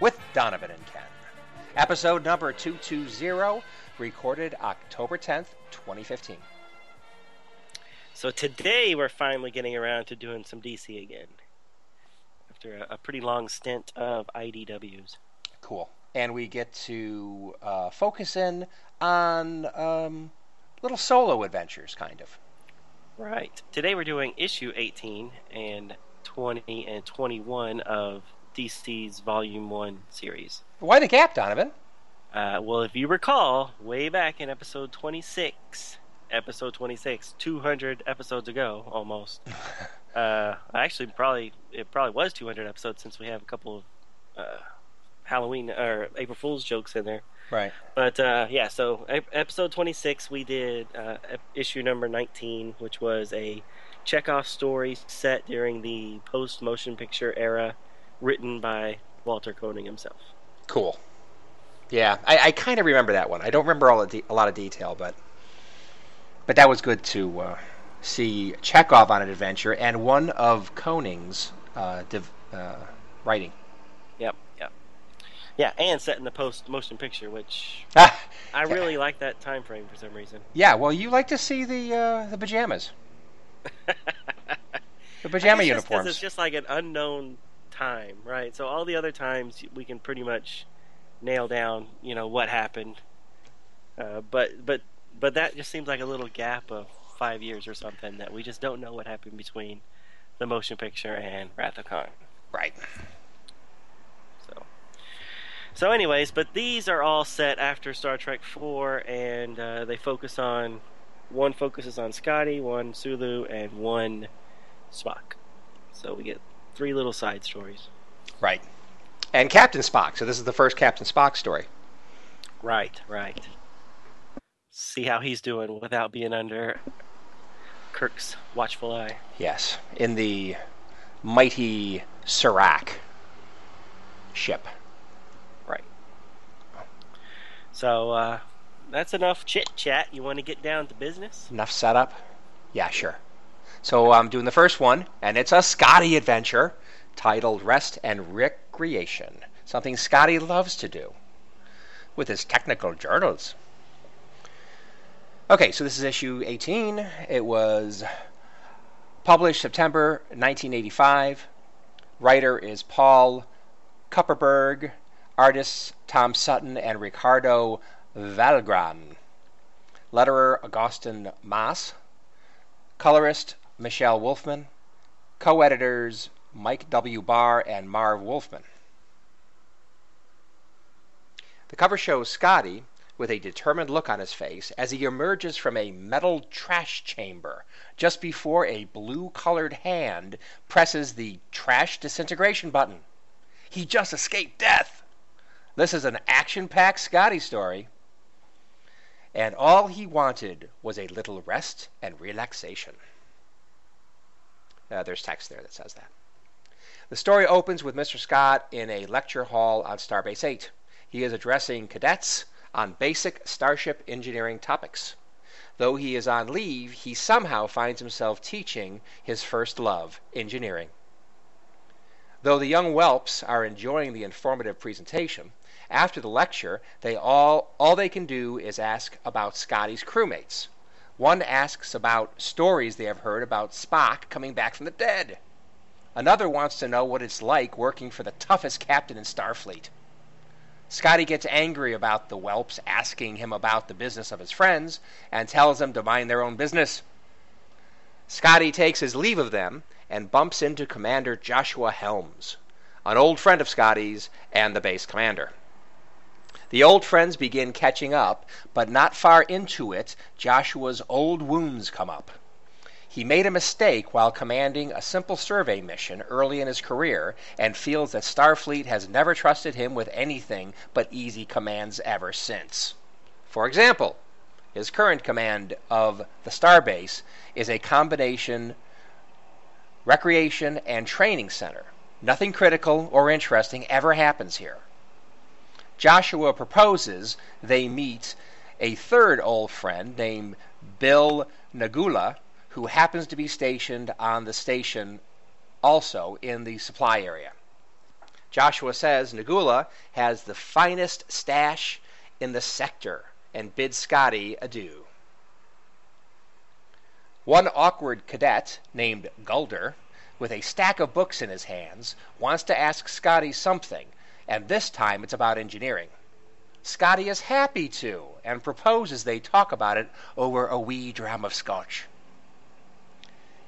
with Donovan and Ken. Episode number 220, recorded October 10th, 2015. So today we're finally getting around to doing some DC again. After a, a pretty long stint of IDWs. Cool. And we get to uh, focus in on um, little solo adventures, kind of. Right. Today we're doing issue 18 and 20 and 21 of DC's Volume 1 series. Why the gap, Donovan? Uh, well, if you recall, way back in episode 26, episode 26, 200 episodes ago, almost. uh, actually, probably it probably was 200 episodes since we have a couple of uh, Halloween or April Fool's jokes in there. Right. But uh, yeah, so episode 26, we did uh, issue number 19, which was a Chekov story set during the post motion picture era, written by Walter Koenig himself. Cool. Yeah, I, I kind of remember that one. I don't remember all de- a lot of detail, but but that was good to uh, see Chekov on an adventure and one of Koenig's uh, div- uh, writing. Yep, yep, yeah, and set in the post motion picture, which I really like that time frame for some reason. Yeah, well, you like to see the uh, the pajamas. the pajama uniforms. It's just like an unknown time, right? So all the other times we can pretty much nail down, you know, what happened. Uh, but but but that just seems like a little gap of five years or something that we just don't know what happened between the motion picture and Wrath of Khan. Right. So so anyways, but these are all set after Star Trek Four, and uh, they focus on one focuses on Scotty, one Sulu, and one Spock. So we get three little side stories. Right. And Captain Spock. So this is the first Captain Spock story. Right, right. See how he's doing without being under Kirk's watchful eye. Yes, in the mighty Surak ship. Right. So, uh, that's enough chit chat. You want to get down to business? Enough setup? Yeah, sure. So I'm doing the first one, and it's a Scotty adventure titled Rest and Recreation. Something Scotty loves to do with his technical journals. Okay, so this is issue 18. It was published September 1985. Writer is Paul Kupperberg. Artists Tom Sutton and Ricardo Villagran. Letterer Agustin Mas. Colorist Michele Wolfman. Co editors Mike W. Barr and Marv Wolfman. The cover shows Scotty with a determined look on his face as he emerges from a metal trash chamber just before a blue colored hand presses the trash disintegration button. He just escaped death. This is an action packed Scotty story and all he wanted was a little rest and relaxation. Uh, there's text there that says that. The story opens with Mr. Scott in a lecture hall on Starbase 8. He is addressing cadets on basic starship engineering topics. Though he is on leave, he somehow finds himself teaching his first love, engineering. Though the young whelps are enjoying the informative presentation, after the lecture, they all all they can do is ask about Scotty's crewmates. One asks about stories they have heard about Spock coming back from the dead. Another wants to know what it's like working for the toughest captain in Starfleet. Scotty gets angry about the whelps asking him about the business of his friends and tells them to mind their own business. Scotty takes his leave of them and bumps into Commander Joshua Helms, an old friend of Scotty's and the base commander. The old friends begin catching up, but not far into it, Joshua's old wounds come up. He made a mistake while commanding a simple survey mission early in his career and feels that Starfleet has never trusted him with anything but easy commands ever since. For example, his current command of the Starbase is a combination recreation and training center. Nothing critical or interesting ever happens here. Joshua proposes they meet a third old friend named Bill Nagula, who happens to be stationed on the station also in the supply area. Joshua says Nagula has the finest stash in the sector and bids Scotty adieu. One awkward cadet named Gulder, with a stack of books in his hands, wants to ask Scotty something, and this time it's about engineering. Scotty is happy to and proposes they talk about it over a wee dram of scotch.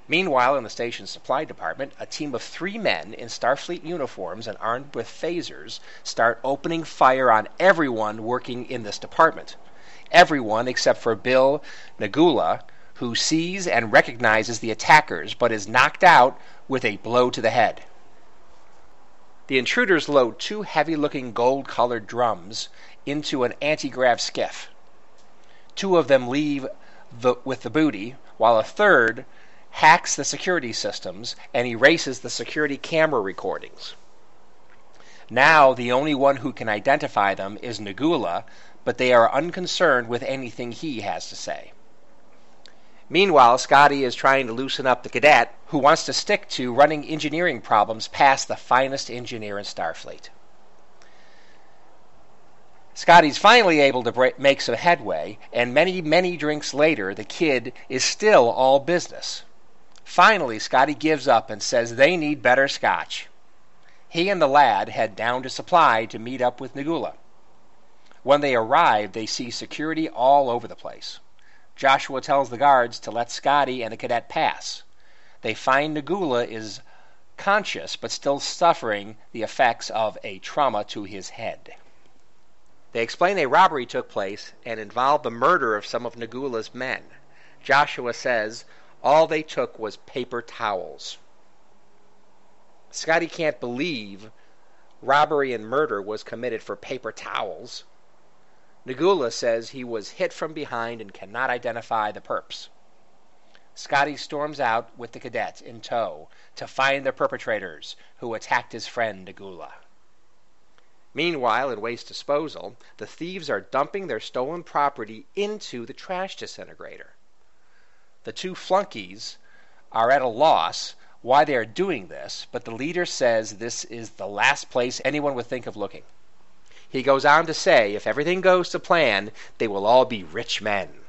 Meanwhile, in the station's supply department, a team of three men in Starfleet uniforms and armed with phasers start opening fire on everyone working in this department. Everyone except for Bill Nagula, who sees and recognizes the attackers but is knocked out with a blow to the head. The intruders load two heavy looking gold colored drums into an anti grav skiff. Two of them leave the, with the booty, while a third hacks the security systems, and erases the security camera recordings. Now, the only one who can identify them is Nagula, but they are unconcerned with anything he has to say. Meanwhile, Scotty is trying to loosen up the cadet who wants to stick to running engineering problems past the finest engineer in Starfleet. Scotty's finally able to break, make some headway, and many, many drinks later, the kid is still all business. Finally, Scotty gives up and says they need better scotch. He and the lad head down to Supply to meet up with Nagula. When they arrive, they see security all over the place. Joshua tells the guards to let Scotty and the cadet pass. They find Nagula is conscious but still suffering the effects of a trauma to his head. They explain a robbery took place and involved the murder of some of Nagula's men. Joshua says all they took was paper towels. Scotty can't believe robbery and murder was committed for paper towels. Nagula says he was hit from behind and cannot identify the perps. Scotty storms out with the cadets in tow to find the perpetrators who attacked his friend Nagula. Meanwhile, in waste disposal, the thieves are dumping their stolen property into the trash disintegrator. The two flunkies are at a loss why they are doing this, but the leader says this is the last place anyone would think of looking. He goes on to say if everything goes to plan, they will all be rich men.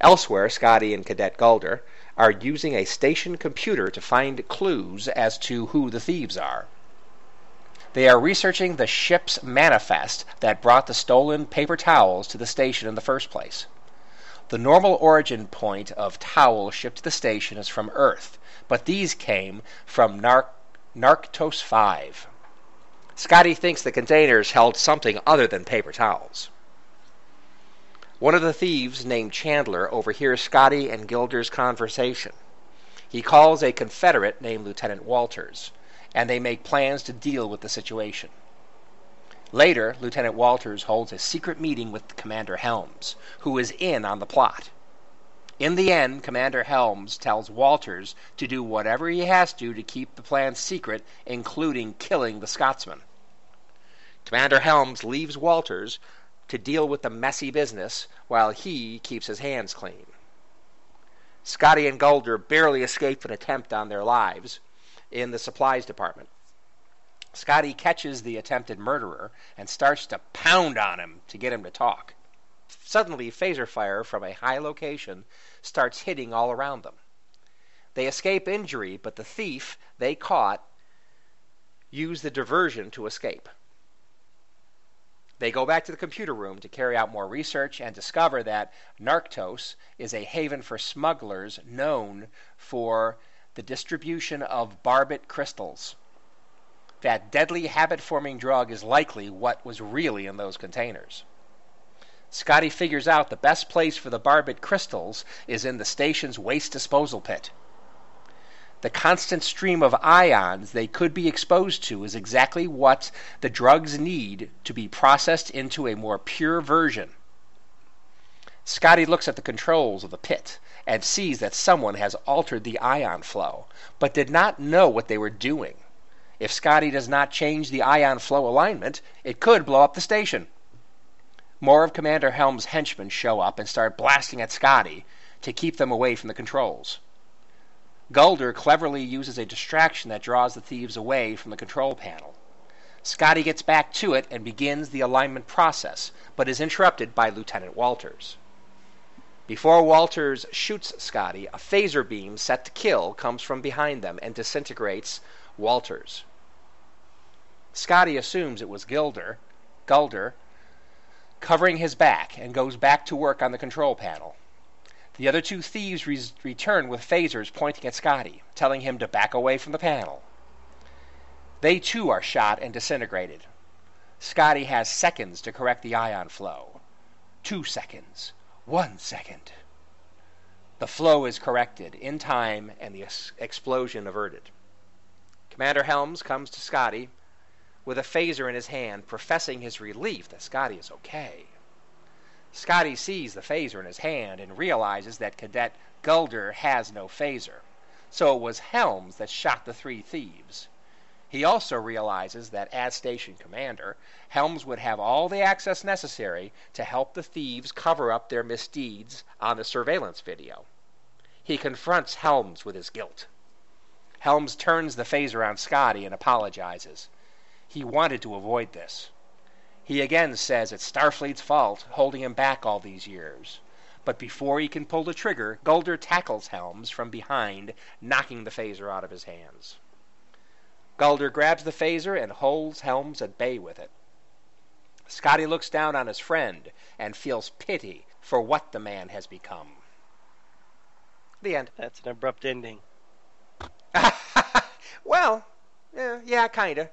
Elsewhere, Scotty and Cadet Gulder are using a station computer to find clues as to who the thieves are. They are researching the ship's manifest that brought the stolen paper towels to the station in the first place. The normal origin point of towels shipped to the station is from Earth, but these came from Nar- Narctos 5. Scotty thinks the containers held something other than paper towels. One of the thieves, named Chandler, overhears Scotty and Gulder's conversation. He calls a Confederate named Lieutenant Walters, and they make plans to deal with the situation. Later, Lieutenant Walters holds a secret meeting with Commander Helms, who is in on the plot. In the end, Commander Helms tells Walters to do whatever he has to to keep the plan secret, including killing the Scotsman. Commander Helms leaves Walters to deal with the messy business while he keeps his hands clean. Scotty and Gulder barely escape an attempt on their lives in the supplies department. Scotty catches the attempted murderer and starts to pound on him to get him to talk. Suddenly, phaser fire from a high location starts hitting all around them. They escape injury, but the thief they caught used the diversion to escape. They go back to the computer room to carry out more research and discover that Narctos is a haven for smugglers known for the distribution of barbit crystals that deadly habit forming drug is likely what was really in those containers. Scotty figures out the best place for the barbit crystals is in the station's waste disposal pit. The constant stream of ions they could be exposed to is exactly what the drugs need to be processed into a more pure version. Scotty looks at the controls of the pit and sees that someone has altered the ion flow, but did not know what they were doing. If Scotty does not change the ion flow alignment, it could blow up the station. More of Commander Helm's henchmen show up and start blasting at Scotty to keep them away from the controls. Gulder cleverly uses a distraction that draws the thieves away from the control panel. Scotty gets back to it and begins the alignment process, but is interrupted by Lieutenant Walters. Before Walters shoots Scotty, a phaser beam set to kill comes from behind them and disintegrates Walters. Scotty assumes it was Gilder, Gulder, covering his back, and goes back to work on the control panel. The other two thieves re- return with phasers pointing at Scotty, telling him to back away from the panel. They too are shot and disintegrated. Scotty has seconds to correct the ion flow. Two seconds. One second. The flow is corrected in time and the ex- explosion averted. Commander Helms comes to Scotty with a phaser in his hand, professing his relief that Scotty is okay. Scotty sees the phaser in his hand and realizes that Cadet Gulder has no phaser, so it was Helms that shot the three thieves. He also realizes that as station commander, Helms would have all the access necessary to help the thieves cover up their misdeeds on the surveillance video. He confronts Helms with his guilt. Helms turns the phaser on Scotty and apologizes. He wanted to avoid this. He again says it's Starfleet's fault holding him back all these years. But before he can pull the trigger, Gulder tackles Helms from behind, knocking the phaser out of his hands. Gulder grabs the phaser and holds Helms at bay with it. Scotty looks down on his friend and feels pity for what the man has become. The end. That's an abrupt ending. well, yeah, yeah kind of.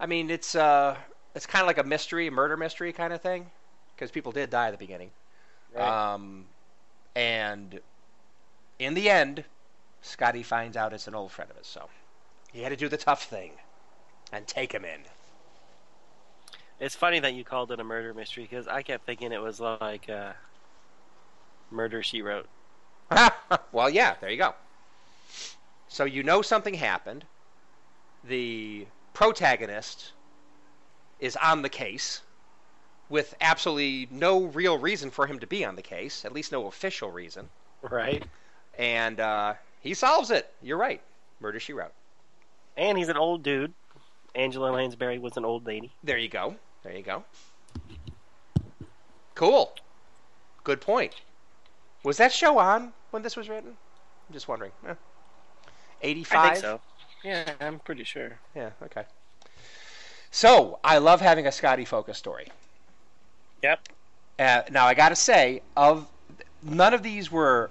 I mean, it's uh, it's kind of like a mystery, murder mystery kind of thing, because people did die at the beginning. Right. Um, and in the end, Scotty finds out it's an old friend of his, so he had to do the tough thing and take him in. It's funny that you called it a murder mystery because I kept thinking it was like uh, Murder She Wrote. well, yeah, there you go. So you know something happened. The protagonist is on the case with absolutely no real reason for him to be on the case, at least no official reason. Right. And uh, he solves it. You're right. Murder She Wrote. And he's an old dude. Angela Lansbury was an old lady. There you go. There you go. Cool. Good point. Was that show on when this was written? I'm just wondering. Eh. 85? I think so. Yeah, I'm pretty sure. Yeah, okay. So, I love having a Scotty focus story. Yep. Uh, now, I got to say, of none of these were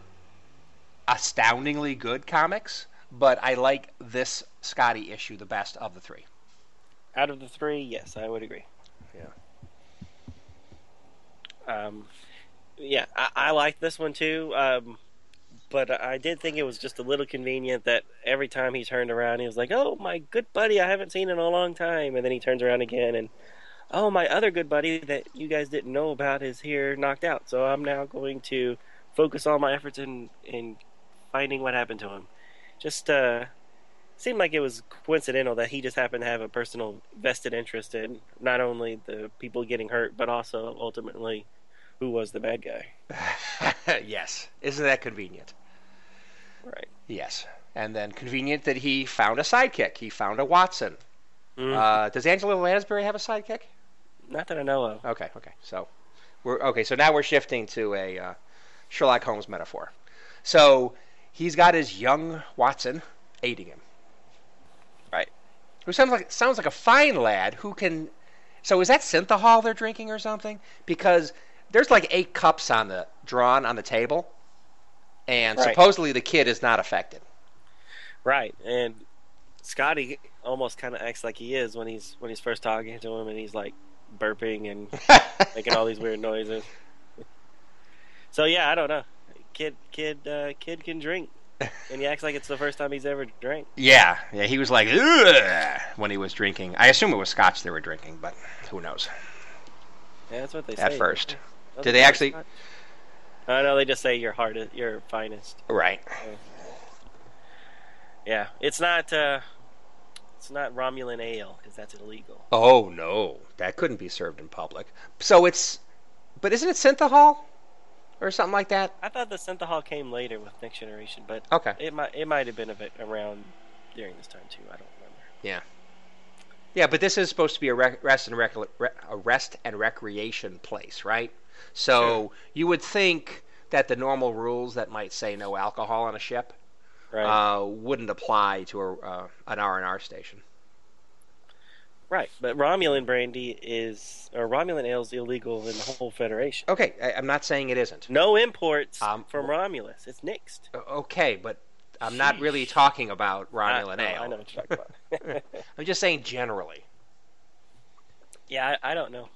astoundingly good comics, but I like this Scotty issue the best of the three. Out of the three, yes, I would agree. Yeah. Um, yeah, I, I like this one too. Um, but I did think it was just a little convenient that every time he turned around, he was like, "Oh, my good buddy, I haven't seen in a long time," and then he turns around again and, "Oh, my other good buddy that you guys didn't know about is here, knocked out. So I'm now going to focus all my efforts in in finding what happened to him." Just uh, seemed like it was coincidental that he just happened to have a personal vested interest in not only the people getting hurt, but also ultimately who was the bad guy. yes. Isn't that convenient? Right. Yes. And then convenient that he found a sidekick. He found a Watson. Mm. Uh, does Angela Lansbury have a sidekick? Not that I know of. Okay, okay. So we're okay. So now we're shifting to a uh, Sherlock Holmes metaphor. So he's got his young Watson aiding him. Right. Who sounds like sounds like a fine lad who can. So is that synthehol they're drinking or something? Because there's like eight cups on the drawn on the table, and Right. supposedly the kid is not affected. Right. And Scotty almost kind of acts like he is when he's when he's first talking to him, and he's like, burping and making all these weird noises. So yeah, I don't know. Kid, kid, uh, kid can drink, and he acts like it's the first time he's ever drank. Yeah, yeah, he was like Ugh, when he was drinking. I assume it was scotch they were drinking, but who knows? Yeah, that's what they At say. first. Doesn't Did they actually- Scotch? I know they just say your is, your finest. Right. Yeah, it's not. Uh, it's not Romulan ale because that's illegal. Oh no, that couldn't be served in public. So it's, but isn't it synthehol, or something like that? I thought the synthehol came later with Next Generation, but Okay. it might it might have been a bit around during this time too. I don't remember. Yeah, Yeah, but this is supposed to be a rest and rec- re- a rest and recreation place, right? So Sure. you would think that the normal rules that might say no alcohol on a ship Right. uh, wouldn't apply to a, uh, an R and R station. right. But Romulan brandy is or Romulan ale is illegal in the whole Federation. Okay, I, I'm not saying it isn't. No imports Um, from Romulus. It's nixed. Okay, but I'm not really talking about Romulan I, ale. I know what you're talking about. I'm just saying generally. yeah, I, I don't know.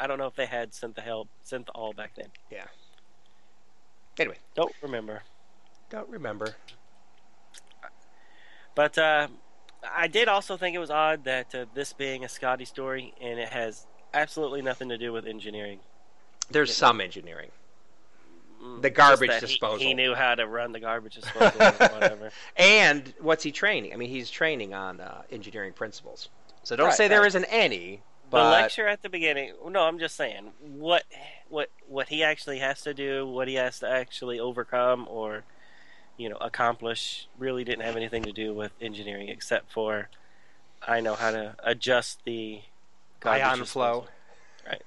I don't know if they had synthehol all back then. Yeah. Anyway, Don't remember. don't remember. But uh, I did also think it was odd that uh, this being a Scotty story and it has absolutely nothing to do with engineering. There's some engineering. Mm, The garbage that he- disposal. He, knew how to run the garbage disposal or whatever. And what's he training? I mean, he's training on uh, engineering principles. So don't Right, say there right. isn't any. The lecture at the beginning. No, I'm just saying what what what he actually has to do, what he has to actually overcome or you know accomplish, really didn't have anything to do with engineering, except for I know how to adjust the ion flow. Right.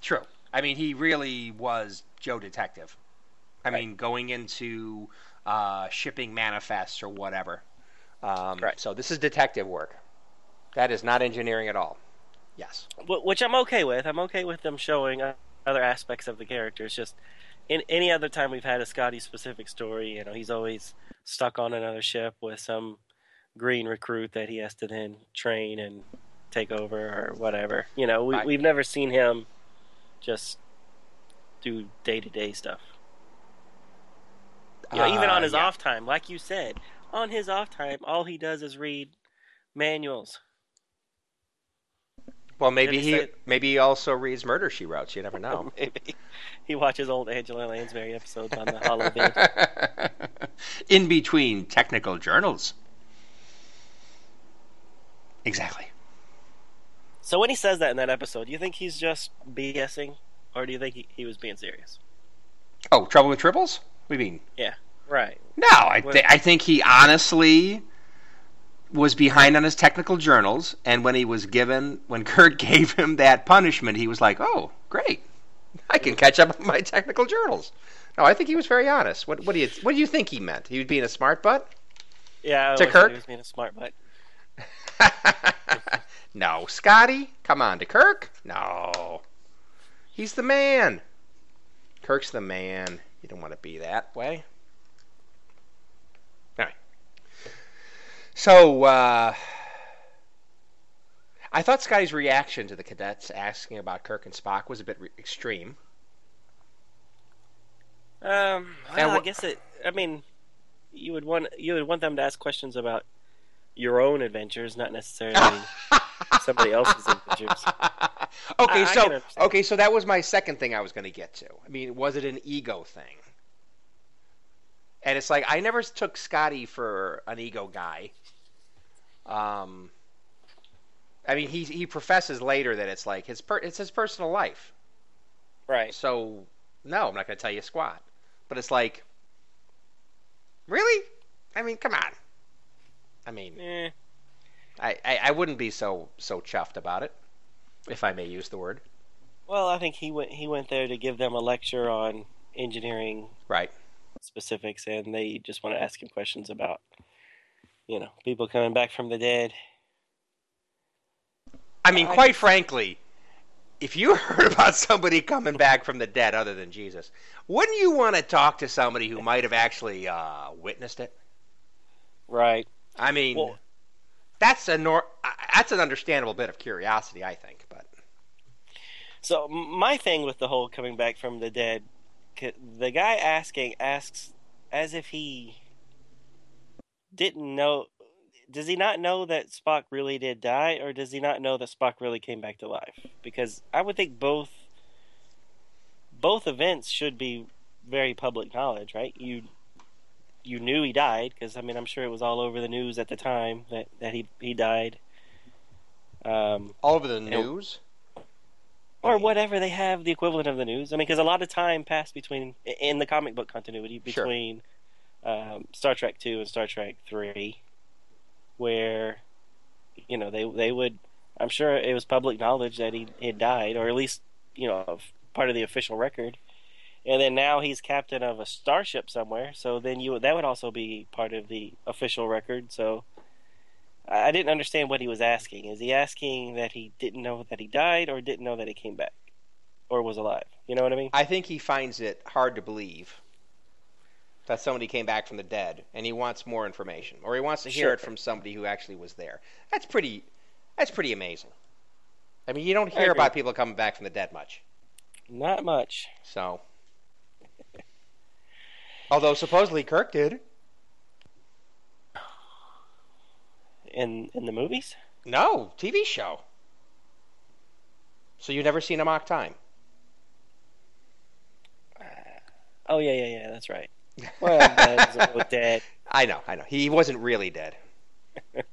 True. I mean, he really was Joe Detective. I Right. mean, going into uh, shipping manifests or whatever. Um, Right. So this is detective work. That is not engineering at all. Yes. Which I'm okay with. I'm okay with them showing uh, other aspects of the character. It's just in any other time we've had a Scotty specific story, you know, he's always stuck on another ship with some green recruit that he has to then train and take over or whatever. You know, we, Right. we've never seen him just do day to day stuff. You know, even Uh, on his yeah. off time, like you said, on his off time, all he does is read manuals. Well, maybe he say- maybe he also reads Murder She Wrote. You never know. Maybe he watches old Angela Lansbury episodes on the Hollow Bed. In between technical journals. Exactly. So when he says that in that episode, do you think he's just BSing, or do you think he, he was being serious? Oh, Trouble with Tribbles? We mean? Yeah. Right. No, I, th- I think he honestly was behind on his technical journals, and when he was given, when Kirk gave him that punishment, he was like, "Oh, great, I can catch up on my technical journals." No, I think he was very honest. What, what do you what do you think he meant? He was being a smart butt? Yeah. I To Kirk? He was being a smart butt. no, Scotty, come on to Kirk. No, he's the man. Kirk's the man. You don't want to be that way. All right. So, uh, I thought Scotty's reaction to the cadets asking about Kirk and Spock was a bit re- extreme. Um. Well, I guess it. I mean, you would want you would want them to ask questions about your own adventures, not necessarily somebody else's adventures. okay, I- I so understand. okay, so that was my second thing I was going to get to. I mean, was it an ego thing? And it's like I never took Scotty for an ego guy. Um, I mean, he he professes later that it's like his per, it's his personal life. Right. So no, I'm not going to tell you squat. But it's like, really? I mean, come on. I mean, Eh. I, I, I wouldn't be so so chuffed about it, if I may use the word. Well, I think he went he went there to give them a lecture on engineering Right. specifics, and they just want to ask him questions about, you know, people coming back from the dead. I mean, I- quite frankly, if you heard about somebody coming back from the dead other than Jesus, wouldn't you want to talk to somebody who might have actually uh, witnessed it? Right. I mean, Well- that's a nor- uh, that's an understandable bit of curiosity, I think. But So my thing with the whole coming back from the dead, the guy asking asks as if he didn't know. Does he not know that Spock really did die, or does he not know that Spock really came back to life? Because I would think both both events should be very public knowledge, right? You you knew he died because I mean I'm sure it was all over the news at the time that that he he died. Um, All over the news. or whatever they have the equivalent of the news. I mean, because a lot of time passed between in the comic book continuity Sure. Um, Star Trek two and Star Trek three, where you know they they would. I'm sure it was public knowledge that he had died, or at least you know part of the official record. And then now he's captain of a starship somewhere, so then you that would also be part of the official record. So I didn't understand what he was asking. Is he asking that he didn't know that he died, or didn't know that he came back, or was alive? You know what I mean? I think he finds it hard to believe that somebody came back from the dead, and he wants more information, or he wants to hear Sure. it from somebody who actually was there. That's pretty. That's pretty amazing. I mean, you don't hear about people coming back from the dead much. Not much. So, although supposedly Kirk did. in in the movies. No, TV show. So you've never seen Amok Time? Uh, oh yeah, yeah, yeah. That's right. Well, both dead. I know, I know. He wasn't really dead.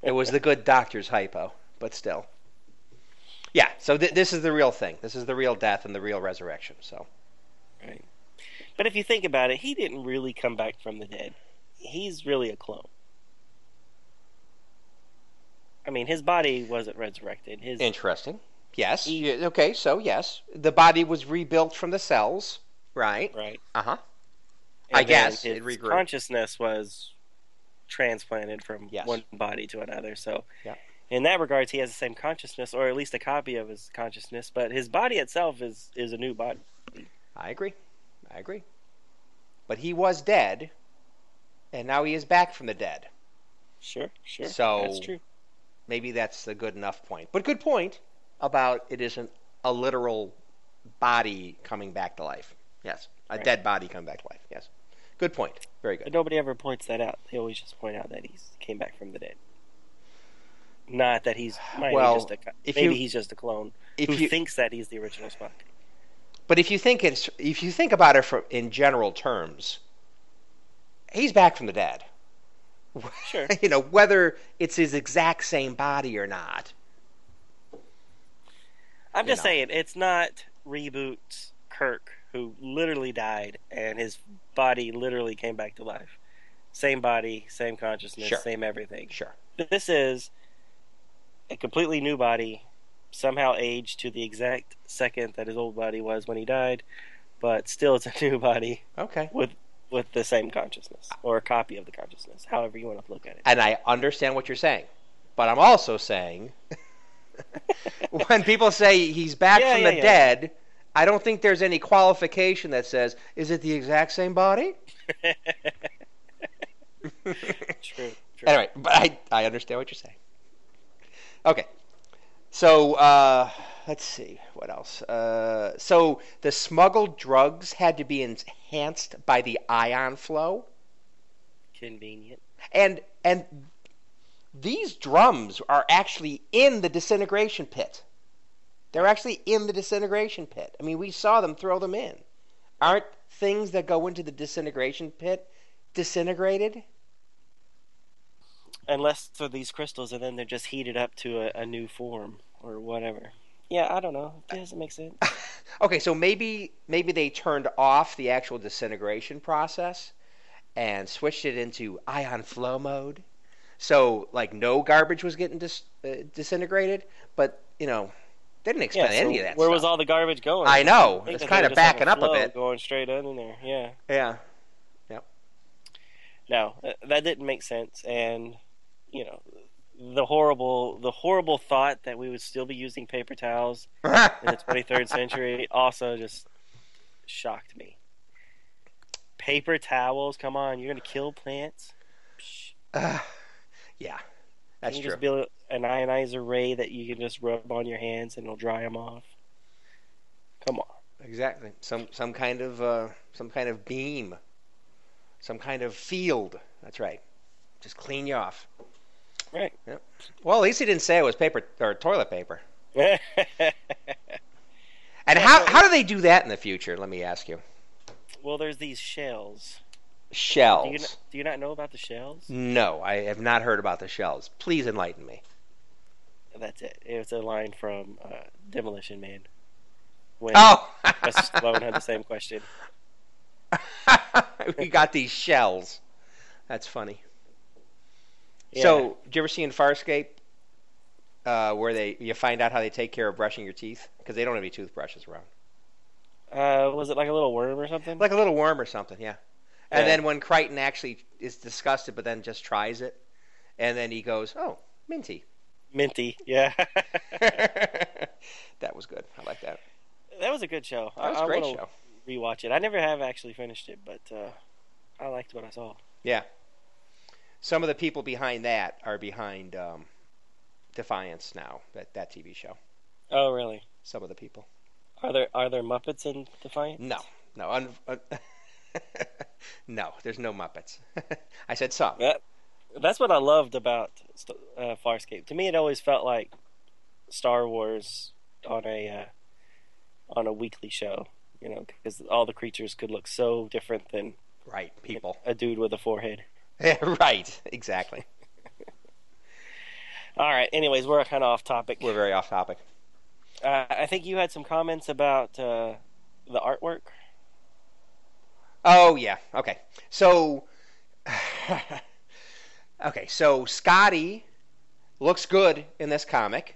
It was the good doctor's hypo, but still. Yeah, so th- this is the real thing. This is the real death and the real resurrection. So Right. But if you think about it, he didn't really come back from the dead. He's really a clone. I mean, his body wasn't resurrected. His interesting. Yes. He- okay. So yes, the body was rebuilt from the cells. Right. right. Uh huh. I guess his consciousness was transplanted from Yes. one body to another. So, Yeah. in that regards, he has the same consciousness, or at least a copy of his consciousness. But his body itself is is a new body. I agree. I agree. But he was dead, and now he is back from the dead. Sure, sure. So- that's true. Maybe that's a good enough point. But good point about it isn't a literal body coming back to life. Yes. A Right. dead body coming back to life. Yes. Good point. Very But good. nobody ever points that out. They always just point out that he's came back from the dead. Not that he's Well, just a, maybe you- he's just a clone If who you thinks that he's the original Spock. But if you think it's if you think about it from, in general terms, he's back from the dead. Sure. you know whether it's his exact same body or not. I'm just know. saying it's not reboots Kirk who literally died and his body literally came back to life. Same body, same consciousness, Sure. same everything. Sure. This is a completely new body, somehow aged to the exact second that his old body was when he died, but still it's a new body Okay. with with the same consciousness or a copy of the consciousness, however you want to look at it. And I understand what you're saying, but I'm also saying when people say he's back Yeah, from yeah, the yeah. dead, I don't think there's any qualification that says is it the exact same body. True. True. Anyway, but I, I understand what you're saying. Okay. So, uh, let's see. What else? Uh, so, the smuggled drugs had to be enhanced by the ion flow. Convenient. And, and these drums are actually in the disintegration pit. They're actually in the disintegration pit. I mean, we saw them throw them in. Aren't things that go into the disintegration pit disintegrated? Unless for these crystals and then they're just heated up to a, a new form or whatever. Yeah, I don't know. It doesn't make sense. Okay, so maybe maybe they turned off the actual disintegration process and switched it into ion flow mode. So like no garbage was getting dis- uh, disintegrated, but you know they didn't Yeah, expend any of that. where stuff. was all the garbage going? I know. think It's they would backing up a bit. going straight in there. Yeah. Yeah. Yep. No, uh, that didn't make sense, and you know, the horrible, the horrible thought that we would still be using paper towels in the 23rd century also just shocked me. Paper towels, come on, you're gonna kill plants. Uh, yeah, that's can you true. just build an ionizer ray that you can just rub on your hands and it'll dry them off. Come on. Exactly. Some some kind of uh, some kind of beam, some kind of field. That's right. Just clean you off. Right. Yep. Well, at least he didn't say it was paper or toilet paper. And how how do they do that in the future? Let me ask you. well, there's these shells. Shells. Do you, not, do you not know about the shells? No, I have not heard about the shells. Please enlighten me. That's it. It was a line from uh, Demolition Man. When Oh, Sylvester Stallone had the same question. we got these shells. That's funny. Yeah. So, did you ever see in Farscape uh, where they you find out how they take care of brushing your teeth because they don't have any toothbrushes around, uh, was it like a little worm or something? like a little worm or something, yeah. And Yeah. then when Crichton actually is disgusted, but then just tries it, and then he goes, "Oh, minty." Minty. Yeah. that was good. I like that. that was a good show. That was a great show. Rewatch it. I never have actually finished it, but uh, I liked what I saw. Yeah. Some of the people behind that are behind um, Defiance now. That that TV show. Oh, really? Some of the people. Are there are there Muppets in Defiance? No, no, un- un- no. There's no Muppets. I said some. That, that's what I loved about uh, Farscape. To me, it always felt like Star Wars on a uh, on a weekly show. You know, because all the creatures could look so different than Right, people. a dude with a forehead. right, exactly. All right. Anyways, we're kind of off topic. We're very off topic. Uh, I think you had some comments about uh, the artwork. Oh yeah. Okay. So. okay. So Scotty looks good in this comic,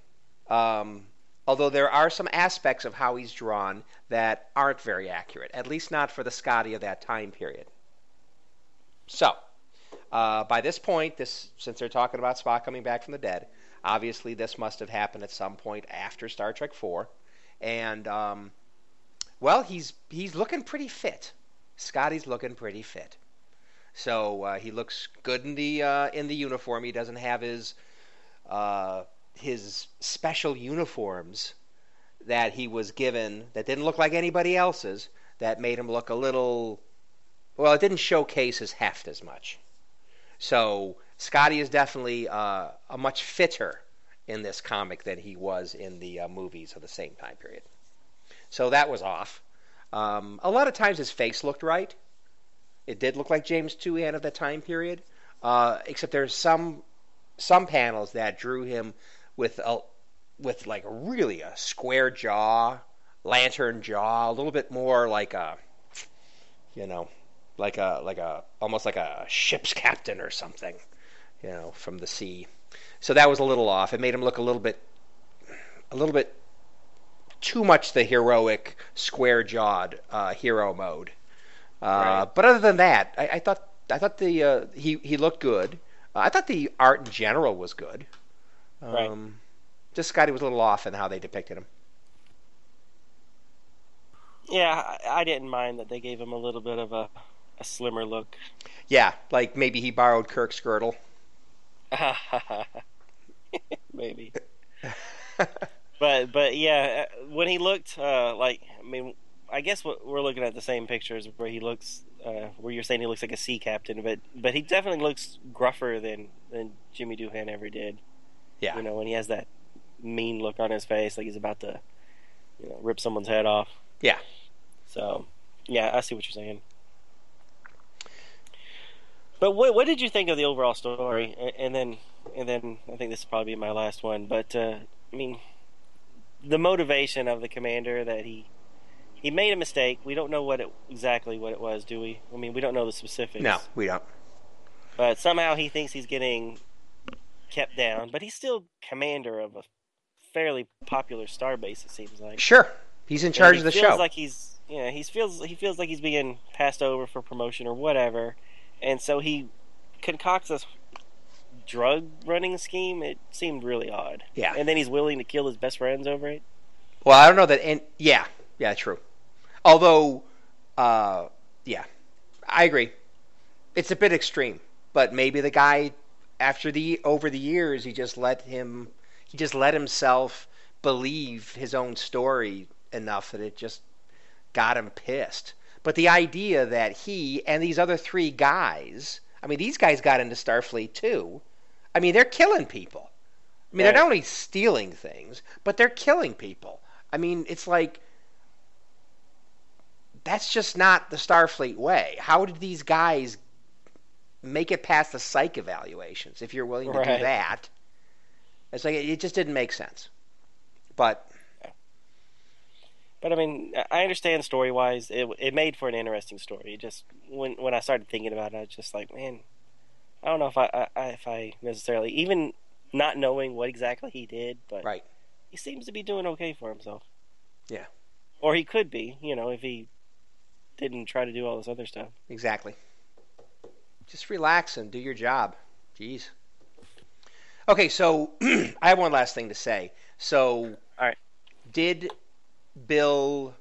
um, although there are some aspects of how he's drawn that aren't very accurate. At least not for the Scotty of that time period. So. Uh, by this point, this since they're talking about Spock coming back from the dead, obviously this must have happened at some point after Star Trek Four, and um, well, he's he's looking pretty fit. Scotty's looking pretty fit. So uh, he looks good in the uh, in the uniform. He doesn't have his uh, his special uniforms that he was given that didn't look like anybody else's. That made him look a little. Well, it didn't showcase his heft as much. So Scotty is definitely uh, a much fitter in this comic than he was in the uh, movies of the same time period. So that was off. Um, a lot of times his face looked right. It did look like James Doohan of that time period, uh, except there's some some panels that drew him with a with like really a square jaw, lantern jaw, a little bit more like a you know like a like a almost like a ship's captain or something, you know, from the sea. So that was a little off. It made him look a little bit a little bit too much the heroic square jawed uh, hero mode. Uh, Right. But other than that, I, I thought I thought the uh, he he looked good. Uh, I thought the art in general was good. Um, Right. Just Scotty was a little off in how they depicted him. Yeah, I, I didn't mind that they gave him a little bit of a, a slimmer look. Yeah, like maybe he borrowed Kirk's girdle. Maybe. But but yeah, uh, when he looked uh, like I mean, I guess what we're looking at the same pictures where he looks uh, where you're saying he looks like a sea captain, but but he definitely looks gruffer than than Jimmy Doohan ever did. Yeah. You know, when he has that mean look on his face, like he's about to, you know, rip someone's head off. Yeah. So, yeah, I see what you're saying. But what what did you think of the overall story? A- And then and then I think this will probably be my last one. But uh, I mean, the motivation of the commander that he he made a mistake. We don't know what it exactly what it was, do we? I mean, we don't know the specifics. No, we don't. But somehow he thinks he's getting kept down, but he's still commander of a fairly popular starbase. It seems like. Sure, he's in charge of the feels show. Like he's, yeah, he feels he feels like he's being passed over for promotion or whatever, and so he concocts this drug running scheme. It seemed really odd. Yeah. and then he's willing to kill his best friends over it. Well, I don't know that. And yeah, yeah, true. Although, uh, yeah, I agree. It's a bit extreme, but maybe the guy, after the over the years, he just let him, he just let himself believe his own story enough that it just got him pissed. But the idea that he and these other three guys, I mean, these guys got into Starfleet too. I mean, they're killing people. I mean, Right. they're not only stealing things, but they're killing people. I mean, it's like that's just not the Starfleet way. How did these guys make it past the psych evaluations if you're willing to Right. do that? It's like it just didn't make sense. But But I mean, I understand story wise, it it made for an interesting story. It just when when I started thinking about it, I was just like, man, I don't know if I, I if I necessarily even not knowing what exactly he did, but right, he seems to be doing okay for himself. Yeah. Or he could be, you know, if he didn't try to do all this other stuff. exactly. Just relax and do your job. Jeez. Okay, so I have one last thing to say. So, All right. did Bill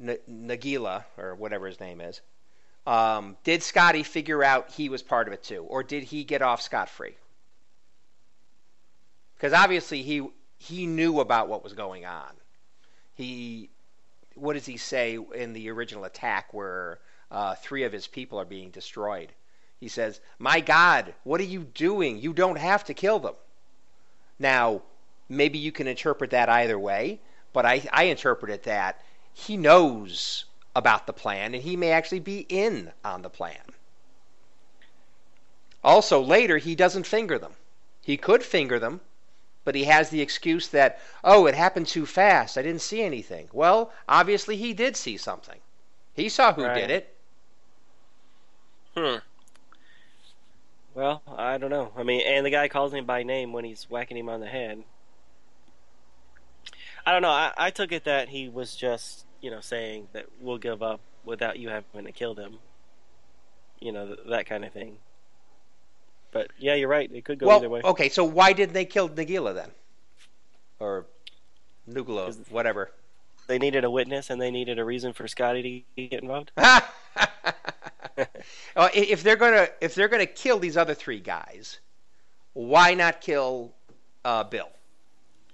N- Nagila or whatever his name is? Um, did Scotty figure out he was part of it too, or did he get off scot free? Because obviously he he knew about what was going on. He, what does he say in the original attack where uh, three of his people are being destroyed? He says, "My God, what are you doing? You don't have to kill them." Now, maybe you can interpret that either way, but I, I interpret it that he knows about the plan and he may actually be in on the plan. Also, later, he doesn't finger them. He could finger them, but he has the excuse that, oh, it happened too fast. I didn't see anything. Well, obviously, he did see something. He saw who Right. did it. Hmm. Well, I don't know. I mean, and the guy calls him by name when he's whacking him on the head. I don't know. I, I took it that he was just, you know, saying that we'll give up without you having to kill them. You know, th- that kind of thing. But yeah, you're right. It could go well, either way. okay, so why didn't they kill Nagila then? Or Nugula, whatever. They needed a witness, and they needed a reason for Scotty to get involved. Well, if they're gonna if they're gonna kill these other three guys, why not kill uh, Bill?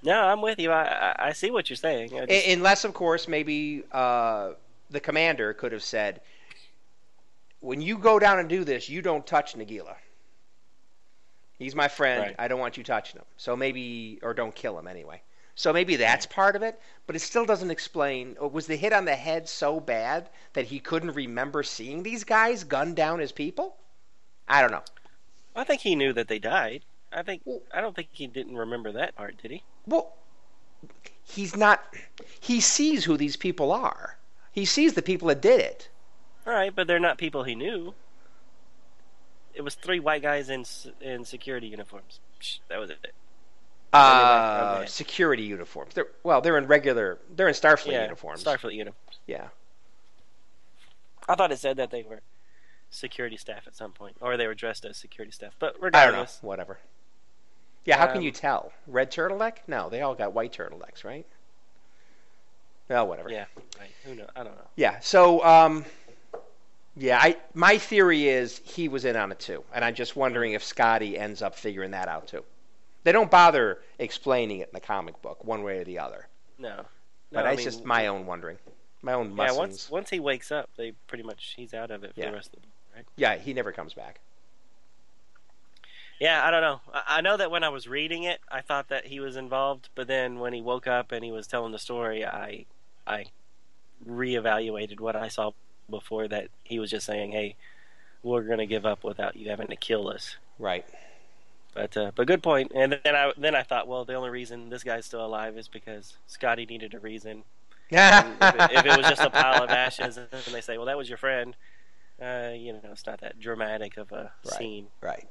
No, I'm with you. I I, see what you're saying. Just- Unless, of course, maybe uh, the commander could have said, "When you go down and do this, you don't touch Nagila. He's my friend. Right. I don't want you touching him. So maybe, or don't kill him anyway. So maybe that's part of it, but it still doesn't explain. Was the hit on the head so bad that he couldn't remember seeing these guys gun down his people? I don't know. I think he knew that they died. I think Well- I don't think he didn't remember that part, did he? Well, he's not. He sees who these people are. He sees the people that did it. All right, but they're not people he knew. It was three white guys in in security uniforms. That was it. Uh, security uniforms. They're well, they're in regular. They're in Starfleet yeah, uniforms. Starfleet uniforms. yeah. I thought it said that they were security staff at some point, or they were dressed as security staff. But I don't know. regardless, Whatever. Yeah. How can Um, you tell? Red turtleneck? No, they all got white turtlenecks, right? Well, whatever. yeah, right, who knows? I don't know. Yeah. So, um, yeah, I my theory is he was in on it too, and I'm just wondering if Scotty ends up figuring that out too. They don't bother explaining it in the comic book one way or the other, No, no. but I it's mean, just my own wondering, my own Yeah, musings. once once he wakes up, they pretty much he's out of it for Yeah. the rest of the book, right? Yeah, he never comes back. Yeah, I don't know. I, know that when I was reading it, I thought that he was involved, but then when he woke up and he was telling the story, I I reevaluated what I saw before that he was just saying, "Hey, we're gonna give up without you having to kill us." Right. But uh, but good point. And then I then I thought, well, the only reason this guy's still alive is because Scotty needed a reason. And if, it, if it was just a pile of ashes, and they say, well, that was your friend, uh, you know, it's not that dramatic of a Right. scene. Right.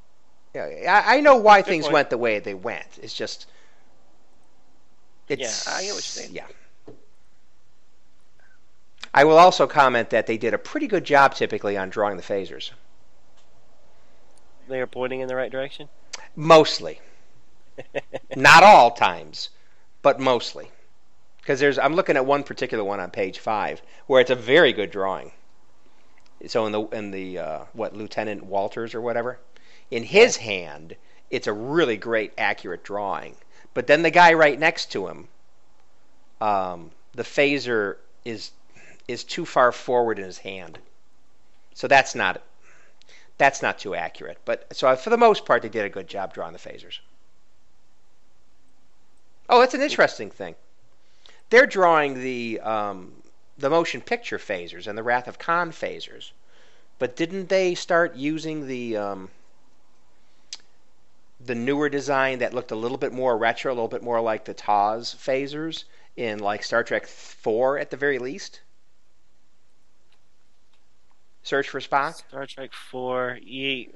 Yeah, I, I know why things point. went the way they went. It's just. It's, Yeah, I get what you're saying. Yeah. I will also comment that they did a pretty good job typically on drawing the phasers. They are pointing in the right direction. Mostly. Not all times, but mostly. Because there's, I'm looking at one particular one on page five where it's a very good drawing. So in the in the uh, what Lieutenant Walters or whatever, in his hand, it's a really great accurate drawing. But then the guy right next to him, um, the phaser is is too far forward in his hand. So that's not that's not too accurate. But so for the most part, they did a good job drawing the phasers. Oh, that's an interesting thing. They're drawing the um, the motion picture phasers and the Wrath of Khan phasers, but didn't they start using the um, the newer design that looked a little bit more retro, a little bit more like the TOS phasers in like Star Trek Four at the very least? Search for Spock. Star Trek Four,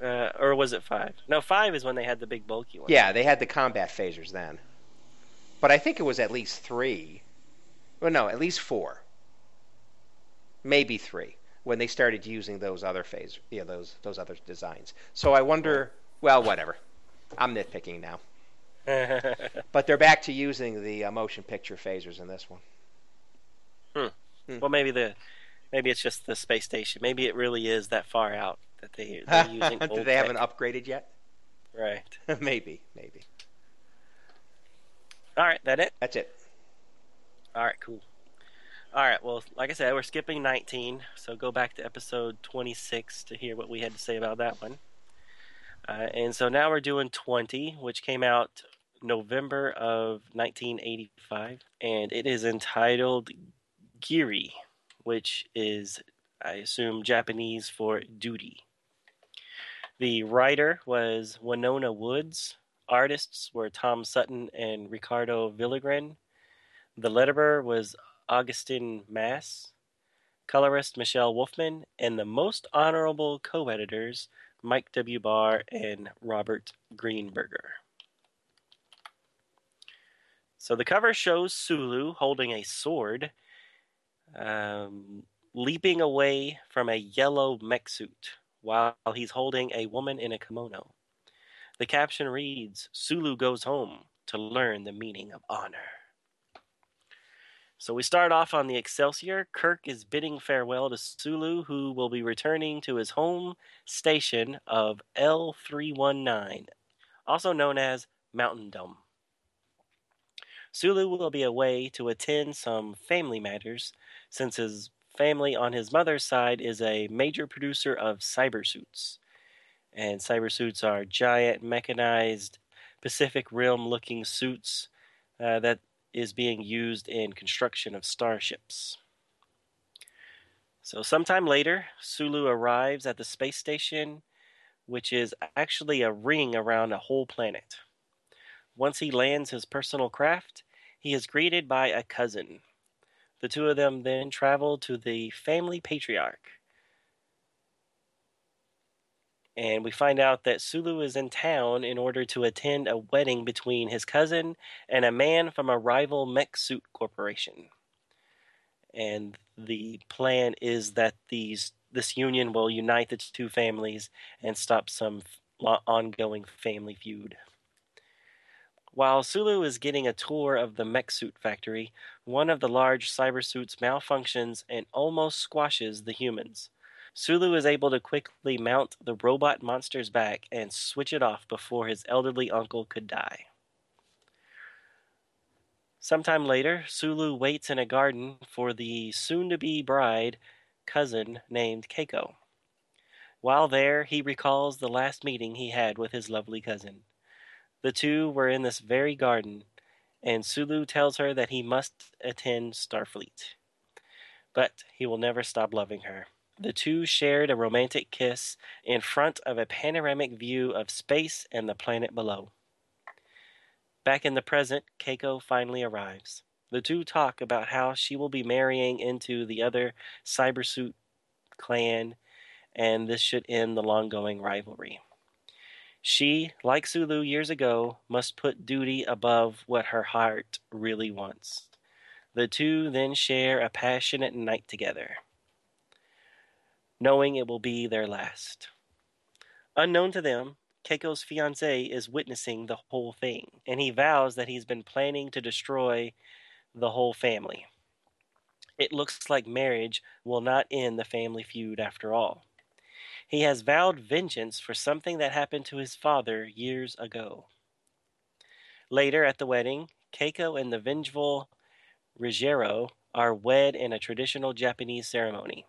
uh, or was it five? No, five is when they had the big bulky one. Yeah, they had the combat phasers then, but I think it was at least three. Well, no, at least four, maybe three when they started using those other phase, yeah, those those other designs. So I wonder. Well, whatever. I'm nitpicking now. but they're back to using the uh, motion picture phasers in this one. Hmm. Hmm. Well, maybe the maybe it's just the space station. Maybe it really is that far out that they they're using. Do they tech. haven't upgraded yet? Right. maybe, maybe. All right, that it. That's it. All right, cool. All right, well, like I said, we're skipping 19, so go back to episode 26 to hear what we had to say about that one. Uh, and so now we're doing 20, which came out November of 1985, and it is entitled Giri, which is, I assume, Japanese for duty. The writer was Winona Woods. Artists were Tom Sutton and Ricardo Villagran. The letterer was Agustin Mas. Colorist Michele Wolfman. And the most honorable co editors Mike W. Barr and Robert Greenberger. So the cover shows Sulu holding a sword, um, leaping away from a yellow mech suit while he's holding a woman in a kimono. The caption reads Sulu goes home to learn the meaning of honor. So we start off on the Excelsior. Kirk is bidding farewell to Sulu, who will be returning to his home station of L319, also known as Mountain Dome. Sulu will be away to attend some family matters, since his family on his mother's side is a major producer of cybersuits. And cybersuits are giant, mechanized, Pacific Rim looking suits uh, that is being used in construction of starships. So, sometime later, Sulu arrives at the space station, which is actually a ring around a whole planet. Once he lands his personal craft, he is greeted by a cousin. The two of them then travel to the family patriarch. And we find out that Sulu is in town in order to attend a wedding between his cousin and a man from a rival mech suit corporation. And the plan is that these this union will unite the two families and stop some ongoing family feud. While Sulu is getting a tour of the mech suit factory, one of the large cybersuits malfunctions and almost squashes the humans. Sulu is able to quickly mount the robot monster's back and switch it off before his elderly uncle could die. Sometime later, Sulu waits in a garden for the soon to be bride cousin named Keiko. While there, he recalls the last meeting he had with his lovely cousin. The two were in this very garden, and Sulu tells her that he must attend Starfleet. But he will never stop loving her. The two shared a romantic kiss in front of a panoramic view of space and the planet below. Back in the present, Keiko finally arrives. The two talk about how she will be marrying into the other cybersuit clan, and this should end the long going rivalry. She, like Sulu years ago, must put duty above what her heart really wants. The two then share a passionate night together, knowing it will be their last. Unknown to them, Keiko's fiance is witnessing the whole thing, and he vows that he's been planning to destroy the whole family. It looks like marriage will not end the family feud after all. He has vowed vengeance for something that happened to his father years ago. Later at the wedding, Keiko and the vengeful Ruggiero are wed in a traditional Japanese ceremony.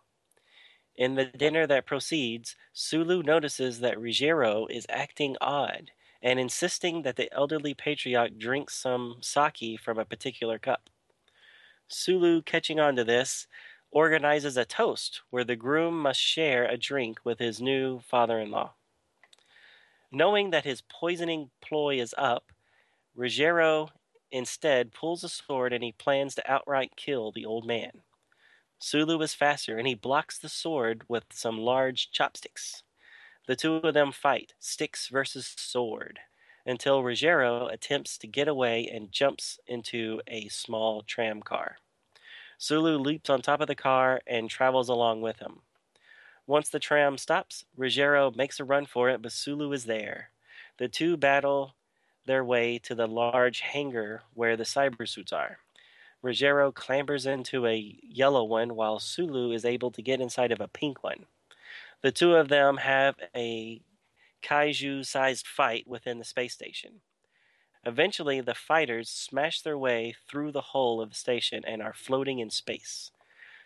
In the dinner that proceeds, Sulu notices that Ruggiero is acting odd and insisting that the elderly patriarch drink some sake from a particular cup. Sulu, catching on to this, organizes a toast where the groom must share a drink with his new father in law. Knowing that his poisoning ploy is up, Ruggiero instead pulls a sword and he plans to outright kill the old man. Sulu is faster and he blocks the sword with some large chopsticks. The two of them fight, sticks versus sword, until Ruggiero attempts to get away and jumps into a small tram car. Sulu leaps on top of the car and travels along with him. Once the tram stops, Ruggiero makes a run for it, but Sulu is there. The two battle their way to the large hangar where the cyber suits are. Ruggiero clambers into a yellow one while Sulu is able to get inside of a pink one. The two of them have a kaiju sized fight within the space station. Eventually, the fighters smash their way through the hull of the station and are floating in space.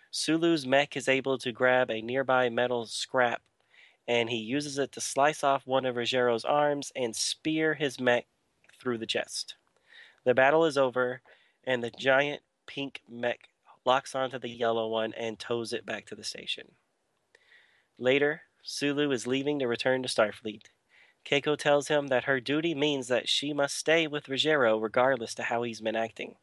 Sulu's mech is able to grab a nearby metal scrap, and he uses it to slice off one of Ruggiero's arms and spear his mech through the chest. The battle is over, and the giant pink mech locks onto the yellow one and tows it back to the station. Later, Sulu is leaving to return to Starfleet. Keiko tells him that her duty means that she must stay with Ruggiero regardless to how he's been acting.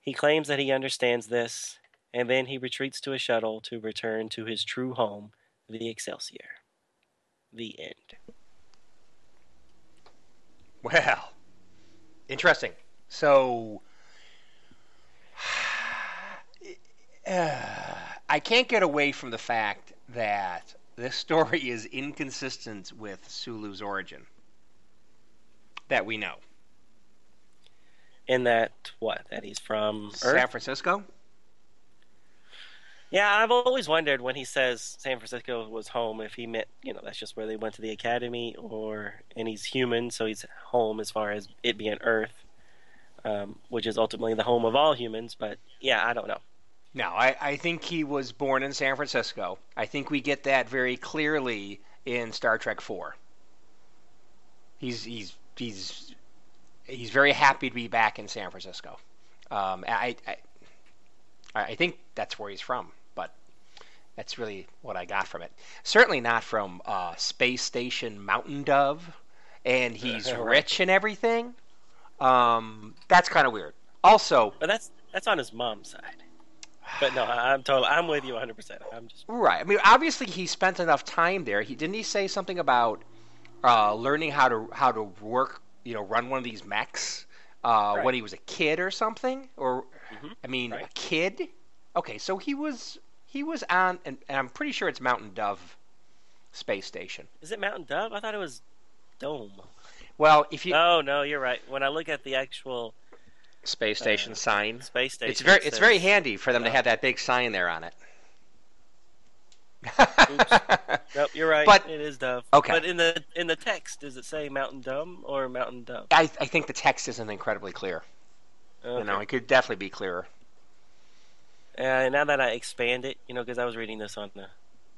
He claims that he understands this, and then he retreats to a shuttle to return to his true home, the Excelsior. The end. Well, interesting. So, uh, I can't get away from the fact that this story is inconsistent with Sulu's origin that we know. In that, what? That he's from San Francisco? Yeah, I've always wondered when he says San Francisco was home if he meant, you know, that's just where they went to the academy, or and he's human, so he's home as far as it being Earth, um, which is ultimately the home of all humans. But yeah, I don't know. No, I, I think he was born in San Francisco. I think we get that very clearly in Star Trek Four. He's he's he's he's very happy to be back in San Francisco. Um, I, I I think that's where he's from, but that's really what I got from it. Certainly not from uh, Space Station Mountain Dove, and he's Right. rich and everything. Um, that's kind of weird. Also, But that's that's on his mom's side. But no, I'm totally I'm with you 100. percent I'm just Right. I mean, obviously he spent enough time there. He didn't he say something about uh, learning how to how to work, you know, run one of these mechs uh, Right. when he was a kid or something? Or Mhm. I mean, a kid? Okay, so he was he was on, and, and I'm pretty sure it's Mountain Dove space station. is it Mountain Dove? I thought it was Dome. Well, if you Oh no, you're right. When I look at the actual space station uh, sign, space station, it's very it it's very handy for them to have that big sign there on it. Nope, you're right. But- it is Dove. Okay. But in the in the text, does it say Mountain Dome or Mountain Dove? I, I think the text isn't incredibly clear. You know, it could definitely be clearer. Uh, now that I expand it, you know, because I was reading this on the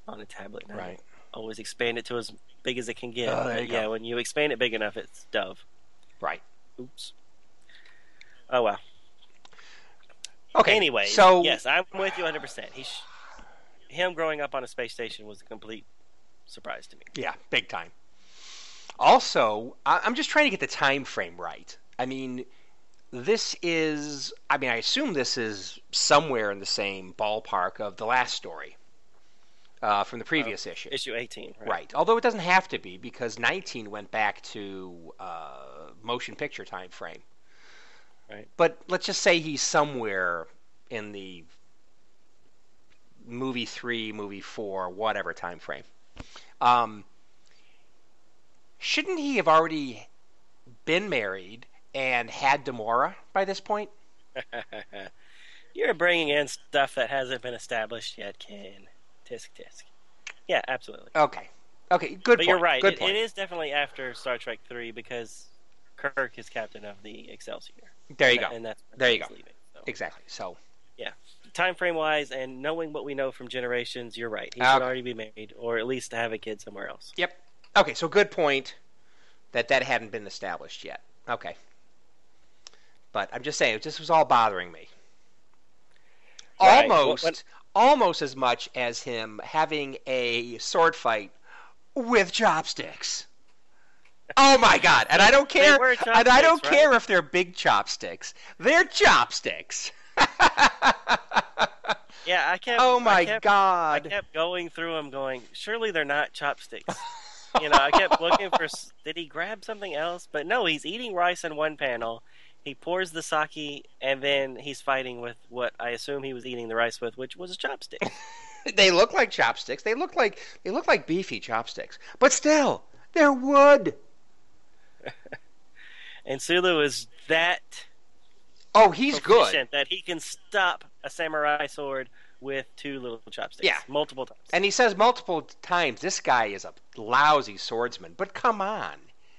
on a tablet. I Right. Always expand it to as big as it can get. Oh, there you yeah, go. when you expand it big enough, it's Dove. Right. Oops. Oh well. Okay. Anyway, so yes, I'm with you 100. percent He, sh- him growing up on a space station was a complete surprise to me. Yeah, big time. Also, I- I'm just trying to get the time frame right. I mean, this is. I mean, I assume this is somewhere in the same ballpark of the last story uh, from the previous issue. Issue 18, right? Right. Although it doesn't have to be because 19 went back to uh, motion picture time frame. Right. But let's just say he's somewhere in the movie three, movie four, whatever time frame. Um, shouldn't he have already been married and had Demora by this point? You're bringing in stuff that hasn't been established yet, Ken. Tisk tisk. Yeah, absolutely. Okay. Okay. Good but point. you're right. Good It, point. it is definitely after Star Trek 3 because Kirk is captain of the Excelsior. There you And go. And that's There you go. Leaving, so. Exactly. So, yeah, time frame wise and knowing what we know from generations, you're right. He uh, should already be married, or at least have a kid somewhere else. Yep. Okay, so good point that that hadn't been established yet. Okay. But I'm just saying, this was all bothering me. Right. Almost, almost as much as him having a sword fight with chopsticks. Oh my god! And I don't care. and I don't right? care if they're big chopsticks. They're chopsticks. Yeah, I kept. oh I my kept, I kept going through them, going. Surely they're not chopsticks. you know, I kept looking for. Did he grab something else? But no, he's eating rice in one panel. He pours the sake, and then he's fighting with what I assume he was eating the rice with, which was a chopstick. They look like chopsticks. They look like they look like beefy chopsticks. But still, they're wood. and Sulu is that Oh, he's good. that he can stop a samurai sword with two little chopsticks. Yeah. multiple times. And he says multiple times, "This guy is a lousy swordsman." But come on,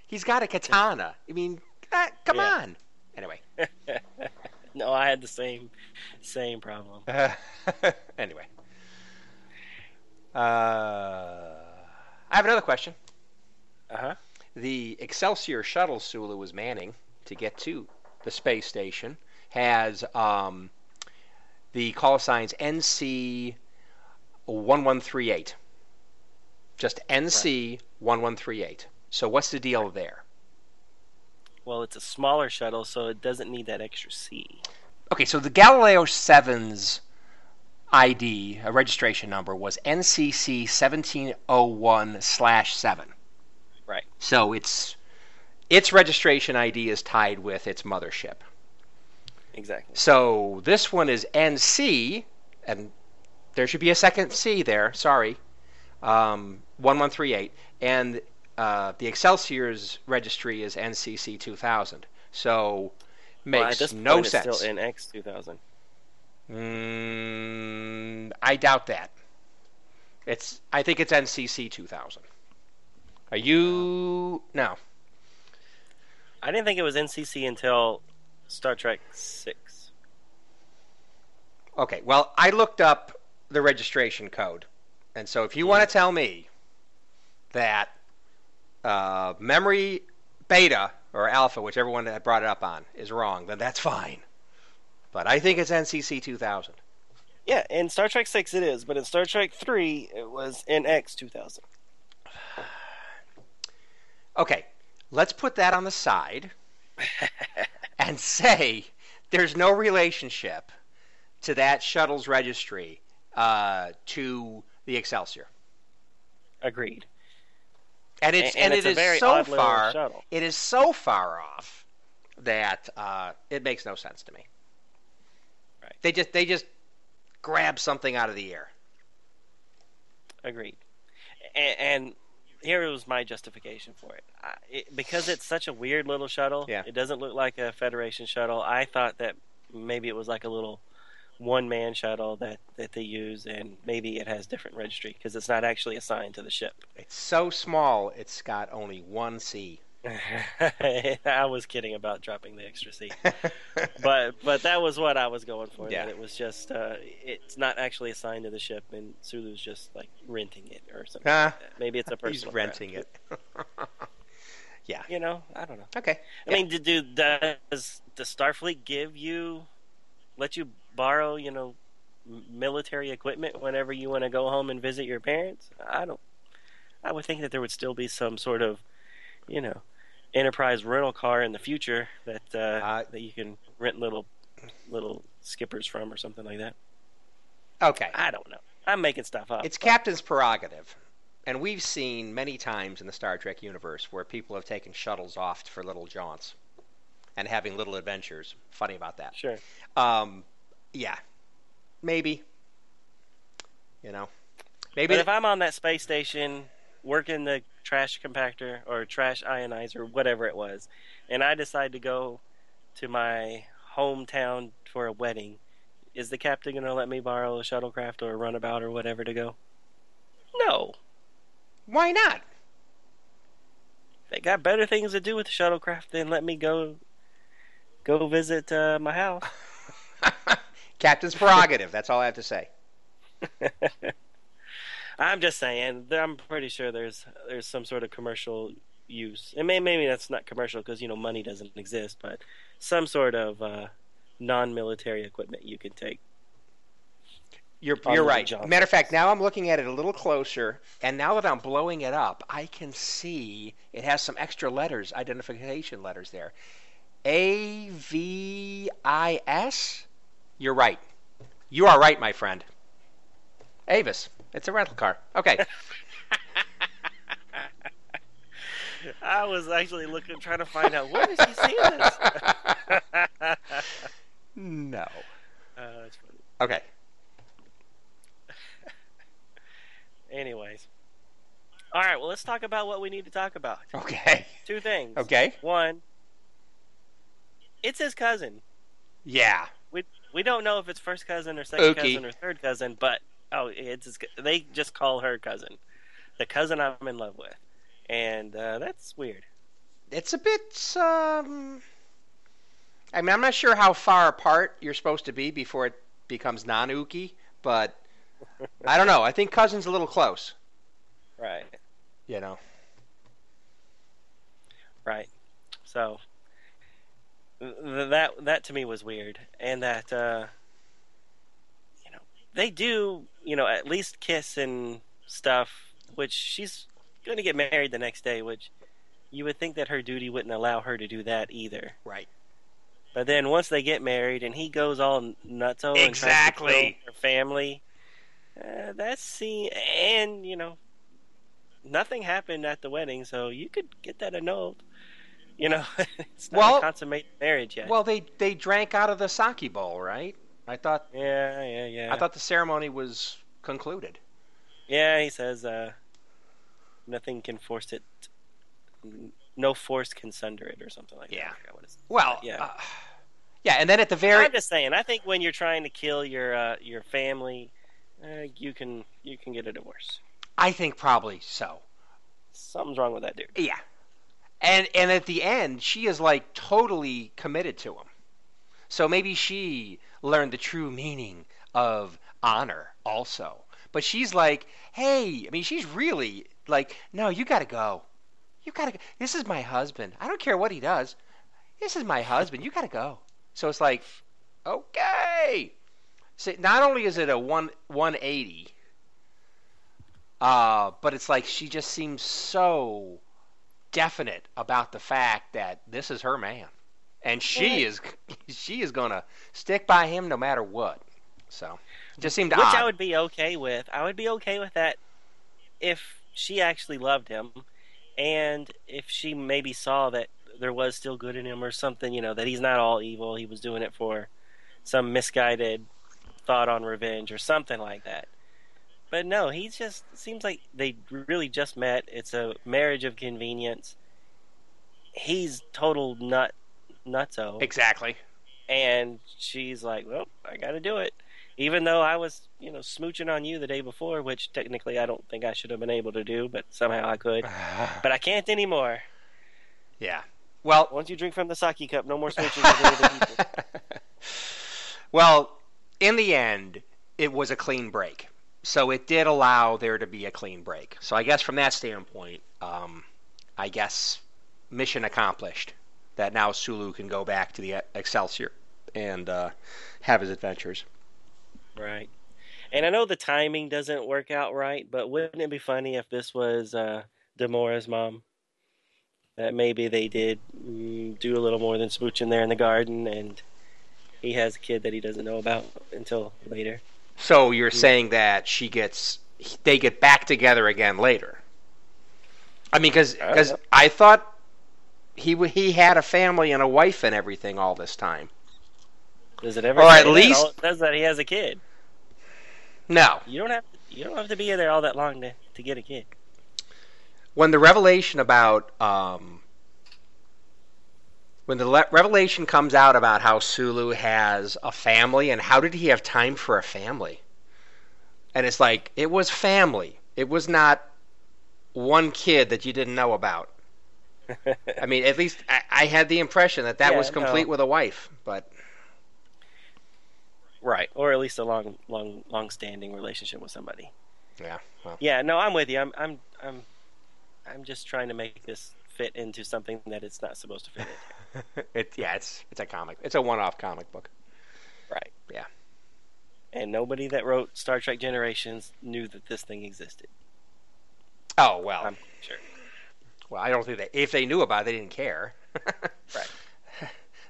he's got a katana. I mean, eh, come Yeah. on. Anyway, no, I had the same same problem. uh, anyway, uh, I have another question. Uh huh. The Excelsior shuttle Sulu was manning to get to the space station has um, the call signs NC one one three eight. Just NC one one three eight. So what's the deal there? Well, it's a smaller shuttle, so it doesn't need that extra C. Okay, so the Galileo 7's ID, a registration number, was NCC 1701 slash 7. Right. So it's its registration ID is tied with its mothership. Exactly. So this one is NC, and there should be a second C there. Sorry, um, one one three eight, and uh, the Excelsior's registry is NCC two thousand. So makes well, no sense. It's still NX 2000. Mm, I doubt that. It's. I think it's NCC two thousand. Are you now? I didn't think it was NCC until Star Trek 6. Okay. Well, I looked up the registration code, and so if you want to tell me that uh, memory beta or alpha, whichever one that brought it up on, is wrong, then that's fine. But I think it's NCC 2000. Yeah, in Star Trek 6 it is, but in Star Trek 3 it was NX 2000. Okay, let's put that on the side and say there's no relationship to that shuttle's registry uh, to the Excelsior. Agreed. And it's and and, it's it a very so far shuttle. it is so far off that uh, it makes no sense to me. Right. They just they just grab something out of the air. Agreed. And, and here was my justification for it. I, it. Because it's such a weird little shuttle, Yeah. it doesn't look like a Federation shuttle. I thought that maybe it was like a little one man shuttle that, that they use, and maybe it has different registry because it's not actually assigned to the ship. It's so small. It's got only one C. I was kidding about dropping the extra C. but but that was what I was going for. Yeah. That it was just uh, it's not actually assigned to the ship, and Sulu's just like renting it or something. Ah, like. Maybe it's a personal. He's craft. renting it. yeah. You know, I don't know. Okay. I mean, do, do does does Starfleet give you let you borrow you know military equipment whenever you want to go home and visit your parents? I don't. I would think that there would still be some sort of you know enterprise rental car in the future that uh, Uh, that you can rent little little skippers from or something like that. Okay. I don't know. I'm making stuff up. It's Captain's prerogative. And we've seen many times in the Star Trek universe where people have taken shuttles off for little jaunts and having little adventures. Funny about that. sure. Um, yeah, maybe. You know, maybe. But if I'm on that space station working the trash compactor or trash ionizer, whatever it was, and I decide to go to my hometown for a wedding, is the captain going to let me borrow a shuttlecraft or a runabout or whatever to go? No. why not? They got better things to do with the shuttlecraft than let me go go visit uh, my house. Captain's prerogative. That's all I have to say. I'm just saying. I'm pretty sure there's there's some sort of commercial use, and maybe, maybe that's not commercial because you know money doesn't exist, but some sort of uh, non-military equipment you can take. You're you're right. job. Matter of fact, now I'm looking at it a little closer, and now that I'm blowing it up, I can see it has some extra letters, identification letters there. A V I S. You're right. You are right, my friend. Avis. It's a rental car. Okay. I was actually looking, trying to find out where is he seeing this. uh, no. that's funny. Okay. Anyways, all right. Well, let's talk about what we need to talk about. Okay. Two things. Okay. One, it's his cousin. Yeah. We we don't know if it's first cousin or second Ookie. cousin or third cousin, but oh, it's his, they just call her cousin, the cousin I'm in love with, and uh, that's weird. It's a bit. Um, I mean, I'm not sure how far apart you're supposed to be before it becomes non-Uki, but I don't know. I think cousin's a little close. Right. You know. Right. So th- that that to me was weird, and that uh, they do you know at least kiss and stuff, which she's going to get married the next day, which you would think that her duty wouldn't allow her to do that either. Right. But then once they get married and he goes all nutso and tries Exactly. her family, uh, that's see, and you know, nothing happened at the wedding, so you could get that annulled. You know, it's not Well- a consummated marriage yet. Well, they they drank out of the sake bowl, right? I thought yeah, yeah, yeah. I thought the ceremony was concluded. yeah, he says uh, nothing can force it. No force can sunder it, or something like that. Yeah. Forgot what Well, Yeah. uh, yeah, and then at the very I'm just saying. I think when you're trying to kill your uh, your family, uh, you can you can get a divorce. I think probably so. Something's wrong with that dude. Yeah. And and at the end, she is like totally committed to him. So maybe she learned the true meaning of honor also. But she's like, "Hey, I mean, she's really like, no, you got to go. You got to go. This is my husband. I don't care what he does. This is my husband. You got to go." So it's like, "Okay." So not only is it a one 180 uh, but it's like she just seems so definite about the fact that this is her man, and she Yeah. is she is gonna stick by him no matter what. So just seemed Which odd. I would be okay with. I would be okay with that if she actually loved him, and if she maybe saw that there was still good in him or something. You know that he's not all evil. He was doing it for some misguided thought on revenge or something like that. But no, he just seems like they really just met. It's a marriage of convenience. He's total nut nutso, exactly. and she's like, "Well, I got to do it." Even though I was, you know, smooching on you the day before, which technically I don't think I should have been able to do, but somehow I could. But I can't anymore. yeah. Well, Once you drink from the sake cup, no more smooching with other people. well, in the end, it was a clean break. So it did allow there to be a clean break. So I guess from that standpoint, um, I guess mission accomplished. That now Sulu can go back to the Excelsior and uh, have his adventures. Right. And I know the timing doesn't work out right, but wouldn't it be funny if this was uh, Demora's mom? That maybe they did mm, do a little more than smooching there in the garden, and he has a kid that he doesn't know about until later. So you're saying that she gets, they get back together again later? I mean, because I. I thought he he had a family and a wife and everything all this time. Does it ever? Or at that? least- All it says that he has a kid. No, You don't have you don't have to be there all that long to, to get a kid. when the revelation about um, when the le- revelation comes out about how Sulu has a family and how did he have time for a family? And it's like it was family. It was not one kid that you didn't know about. I mean, at least I, I had the impression that that Yeah, was complete no. with a wife. But Right, or at least a long, long, long-standing relationship with somebody. Yeah. Well, Yeah, no, I'm with you. I'm, I'm, I'm, I'm just trying to make this fit into something that it's not supposed to fit in. it yeah, it's it's a comic. It's a one-off comic book. Right. Yeah. And nobody that wrote Star Trek Generations knew that this thing existed. Oh well. I'm sure. Well, I don't think that if they knew about it, they didn't care. Right.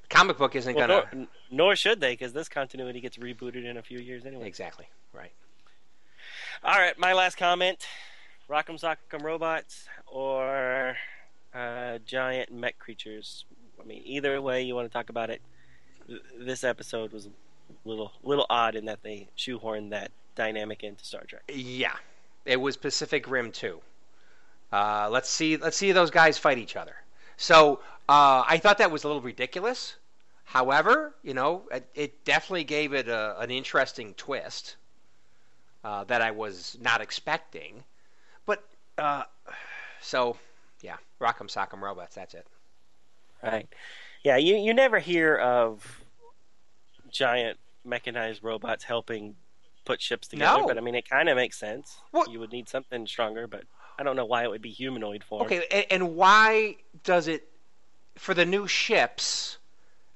Comic book isn't Well, gonna nor, nor should they, because this continuity gets rebooted in a few years anyway. exactly right. All right, my last comment: Rock'em Sock'em robots or uh, giant mech creatures. I mean, either way you want to talk about it, this episode was a little little odd in that they shoehorned that dynamic into Star Trek. Yeah, it was Pacific Rim two. Uh, let's see. Let's see those guys fight each other. So uh, I thought that was a little ridiculous. However, you know, it, it definitely gave it a, an interesting twist uh, that I was not expecting. But uh, so, yeah, Rock'em Sock'em Robots. That's it. Right? Yeah, you you never hear of giant mechanized robots helping put ships together, No. but I mean, it kind of makes sense. Well- you would need something stronger, but I don't know why it would be humanoid form. Okay, and, and why does it for the new ships?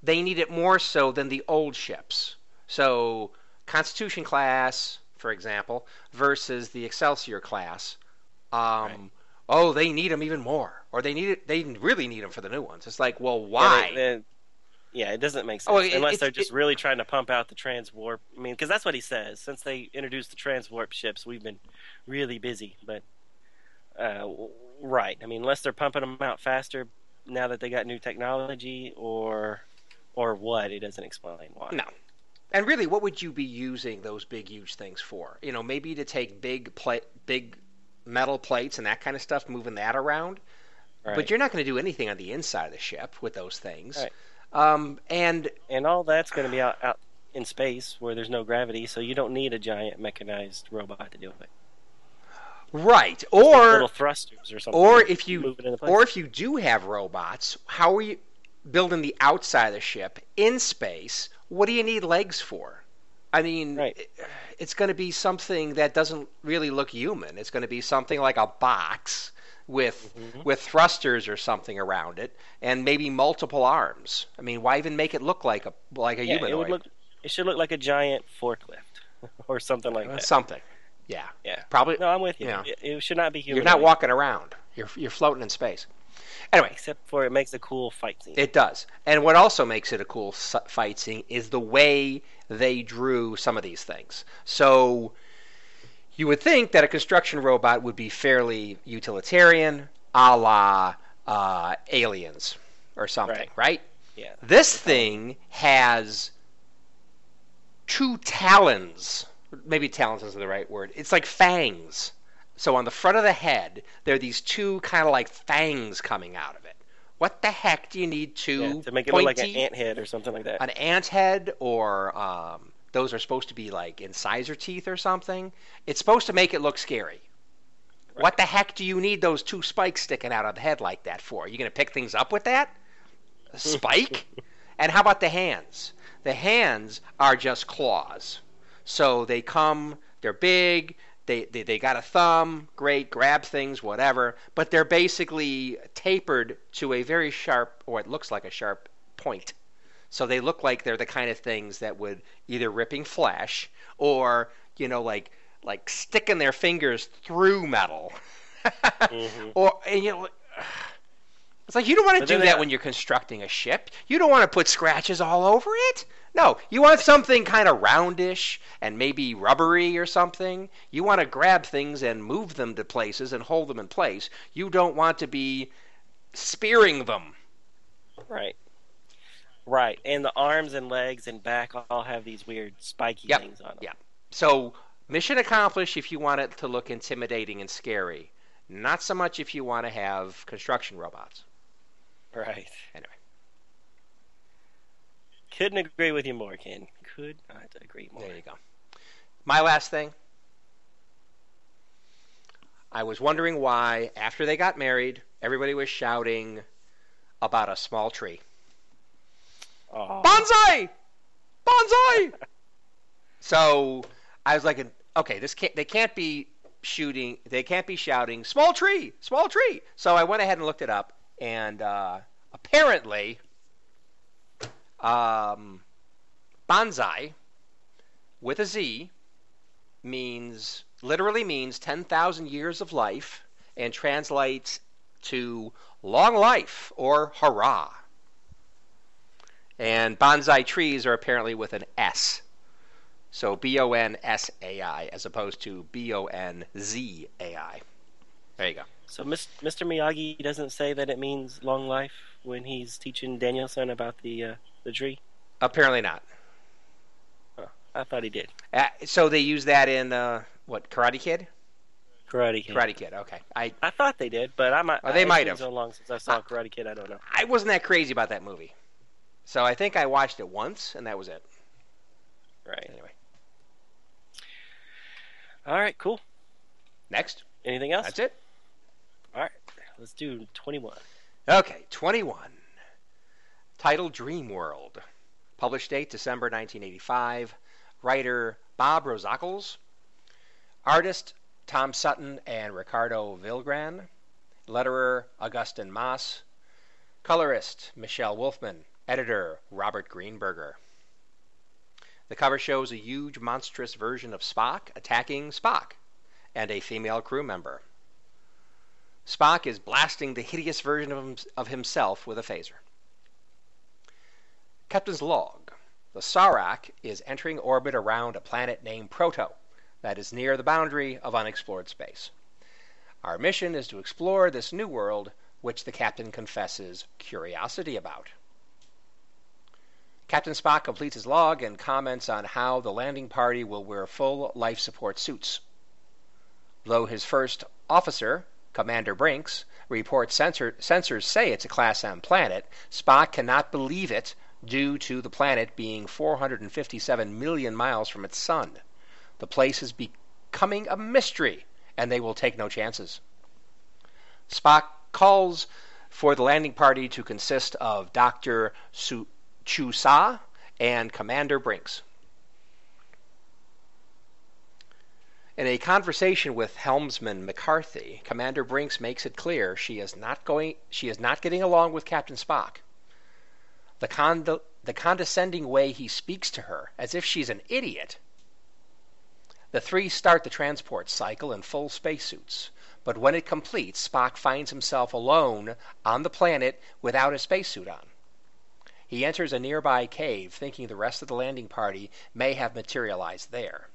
They need it more so than the old ships. So Constitution class, for example, versus the Excelsior class. Um, Right. Oh, they need them even more, or they need it. They really need them for the new ones. It's like, well, Yeah, why? they- they- yeah, it doesn't make sense Oh, it- unless they're just it- really trying to pump out the transwarp. I mean, because that's what he says. Since they introduced the transwarp ships, we've been really busy. But uh, right, I mean, unless they're pumping them out faster now that they got new technology, or or what, it doesn't explain why. No. And really, what would you be using those big, huge things for? You know, maybe to take big plate, big metal plates and that kind of stuff, moving that around. Right. But you're not going to do anything on the inside of the ship with those things. Right. Um, and and all that's going to be out, out in space where there's no gravity, so you don't need a giant mechanized robot to do it. Right, little or thrusters or something. or if you move it into place. or if you do have robots, how are you building the outside of the ship in space? What do you need legs for? I mean, Right. it- it's going to be something that doesn't really look human. It's going to be something like a box with Mhm. with thrusters or something around it, and maybe multiple arms. I mean, why even make it look like a like a yeah, humanoid? it would look. It should look like a giant forklift or something like Uh, that. something. Yeah, Yeah. probably. No, I'm with you. Yeah. It, it should not be human. You're not walking around. You're you're floating in space. Anyway, Except for it makes a cool fight scene. It does. And what also makes it a cool fight scene is the way they drew some of these things. So you would think that a construction robot would be fairly utilitarian, a la uh, aliens or something, Right. right? yeah. This thing has two talons. Maybe talons isn't the right word. It's like fangs. So on the front of the head, there are these two kind of like fangs coming out of it. What the heck do you need two yeah, to make it look like an ant head or something like that. an ant head or um, those are supposed to be like incisor teeth or something. It's supposed to make it look scary. What the heck do you need those two spikes sticking out of the head like that for? Are you going to pick things up with that? A spike? and how about the hands? The hands are just claws. So they come, they're big, they, they, they got a thumb, great, grab things, whatever, but they're basically tapered to a very sharp, or it looks like a sharp point. So they look like they're the kind of things that would either ripping flesh or, you know, like like sticking their fingers through metal. Mhm. Or and, you know it's like you don't want to do then they- that when you're constructing a ship. You don't want to put scratches all over it. No, you want something kind of roundish and maybe rubbery or something. You want to grab things and move them to places and hold them in place. You don't want to be spearing them. Right. Right. And the arms and legs and back all have these weird spiky Yep. things on them. Yeah. So, mission accomplished if you want it to look intimidating and scary. Not so much if you want to have construction robots. Right. Anyway. Couldn't agree with you more, Ken. Could not agree more. There you go. My last thing. I was wondering why, after they got married, everybody was shouting about a small tree. Aw. Bonsai! Bonsai! So I was like, okay, this can't. They can't be shooting. They can't be shouting, "Small tree, small tree." So I went ahead and looked it up, and uh, apparently, um, bonsai with a Z means literally means ten thousand years of life, and translates to long life or hurrah. And bonsai trees are apparently with an S. So B O N S A I as opposed to B O N Z A I. There you go. So Mr. Miyagi doesn't say that it means long life when he's teaching Daniel-san about the uh, the tree. Apparently not. Huh. I thought he did. Uh, so they use that in uh, what Karate Kid? Karate Kid. Karate Kid. Okay. I I thought they did, but I might. Oh, they it's might have. So long since I saw Karate Kid, I don't know. I wasn't that crazy about that movie. So I think I watched it once and that was it. Right. Anyway, All right. Cool. next. Anything else? That's it. Let's do twenty-one. Okay, 21. Title Dream World. Published date December 1985. Writer Bob Rozakis. Artist Tom Sutton and Ricardo Villagran. Letterer Agustin Mas. Colorist Michele Wolfman. Editor Robert Greenberger. The cover shows a huge, monstrous version of Spock attacking Spock and a female crew member. Spock is blasting the hideous version of, him, of himself with a phaser. Captain's log. The Sarlacc is entering orbit around a planet named Proto that is near the boundary of unexplored space. Our mission is to explore this new world, which the captain confesses curiosity about. Captain Spock completes his log and comments on how the landing party will wear full life support suits. Though his first officer, Commander Brinks, reports sensor, sensors say it's a Class M planet, Spock cannot believe it due to the planet being 457 million miles from its sun. The place is becoming a mystery, and they will take no chances. Spock calls for the landing party to consist of Dr. Su- Chusa and Commander Brinks. In a conversation with helmsman McCarthy, Commander Brinks makes it clear she is not going she is not getting along with Captain Spock. The the condescending way he speaks to her, as if she's an idiot. The three start the transport cycle in full spacesuits, but when it completes, Spock finds himself alone on the planet without a spacesuit on. He enters a nearby cave, thinking the rest of the landing party may have materialized there.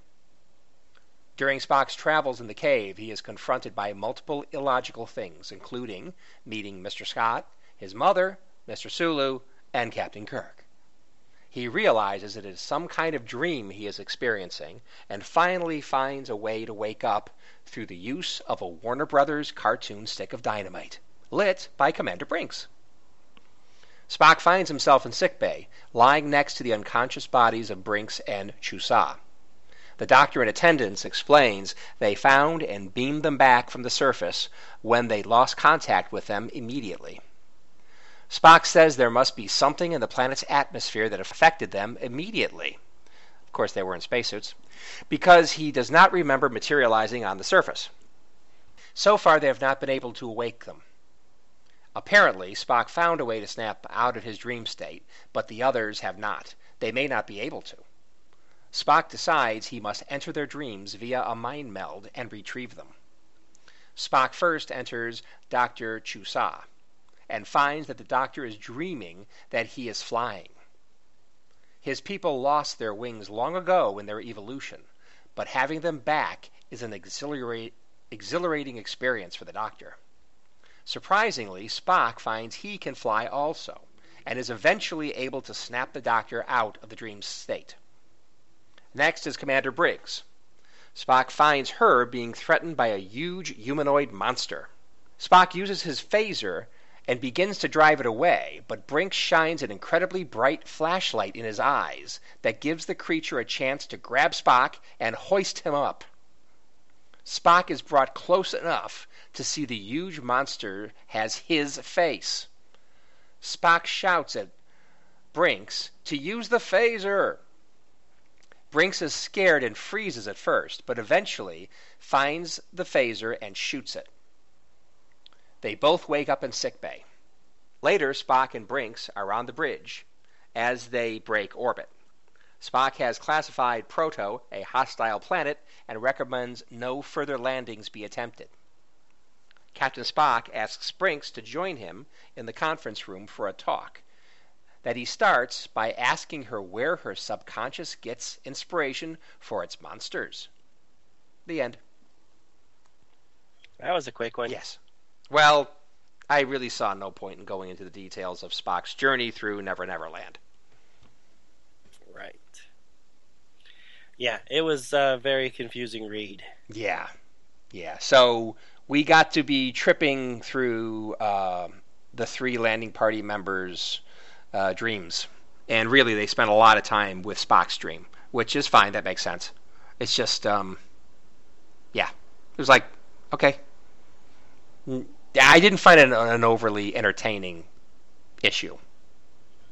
During Spock's travels in the cave, he is confronted by multiple illogical things, including meeting Mr. Scott, his mother, Mr. Sulu, and Captain Kirk. He realizes it is some kind of dream he is experiencing and finally finds a way to wake up through the use of a Warner Brothers cartoon stick of dynamite, lit by Commander Brinks. Spock finds himself in sickbay, lying next to the unconscious bodies of Brinks and Chusa. The doctor in attendance explains they found and beamed them back from the surface when they lost contact with them immediately. Spock says there must be something in the planet's atmosphere that affected them immediately. Of course, they were in spacesuits. Because he does not remember materializing on the surface. So far, they have not been able to awake them. Apparently, Spock found a way to snap out of his dream state, but the others have not. They may not be able to. Spock decides he must enter their dreams via a mind meld and retrieve them. Spock first enters Dr. Chusa and finds that the doctor is dreaming that he is flying. His people lost their wings long ago in their evolution, but having them back is an exhilarating experience for the doctor. Surprisingly, Spock finds he can fly also, and is eventually able to snap the doctor out of the dream state. Next is Commander Brinks. Spock finds her being threatened by a huge humanoid monster. Spock uses his phaser and begins to drive it away, but Brinks shines an incredibly bright flashlight in his eyes that gives the creature a chance to grab Spock and hoist him up. Spock is brought close enough to see the huge monster has his face. Spock shouts at Brinks to use the phaser. Brinks is scared and freezes at first, but eventually finds the phaser and shoots it. They both wake up in sickbay. Later, Spock and Brinks are on the bridge as they break orbit. Spock has classified Proto a hostile planet and recommends no further landings be attempted. Captain Spock asks Brinks to join him in the conference room for a talk. That he starts by asking her where her subconscious gets inspiration for its monsters. The end. That was a quick one. Yes. Well, I really saw no point in going into the details of Spock's journey through Never Never Land. Right. Yeah, it was a very confusing read. Yeah. Yeah. So we got to be tripping through uh, the three landing party members' uh, dreams. And really, they spent a lot of time with Spock's dream, which is fine. That makes sense. It's just, um, yeah. It was like, okay. I didn't find it an, an overly entertaining issue.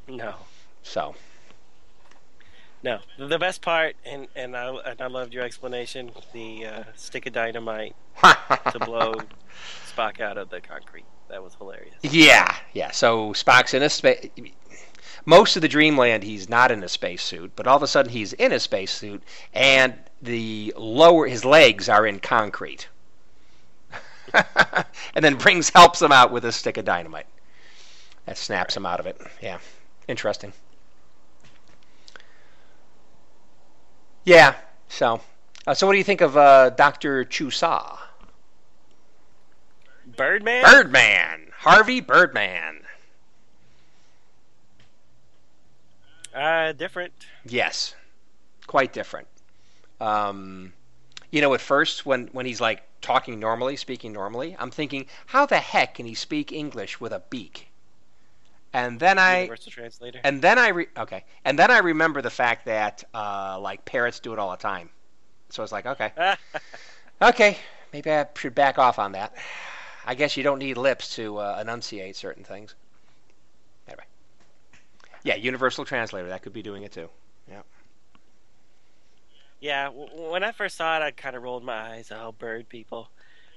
No. So. No, the best part, and and I and I loved your explanation. The uh, stick of dynamite to blow Spock out of the concrete. That was hilarious. Yeah, yeah. So Spock's in a space. Most of the Dreamland, he's not in a spacesuit, but all of a sudden he's in a spacesuit, and the lower his legs are in concrete. and then Brinks helps him out with a stick of dynamite. That snaps him out of it. Yeah, interesting. Yeah. So, uh, so what do you think of uh, Doctor Chusa? Birdman. Birdman. Harvey Birdman. Uh, different. Yes, quite different. Um, you know, at first when when he's like talking normally, speaking normally, I'm thinking, how the heck can he speak English with a beak? And then I Universal translator. and then I re- okay, and then I remember the fact that uh, like parrots do it all the time. So it's like, okay, okay, maybe I should back off on that. I guess you don't need lips to uh, enunciate certain things. Anyway, yeah, universal translator that could be doing it too. Yeah. Yeah, w- when I first saw it, I kind of rolled my eyes. Oh, bird people.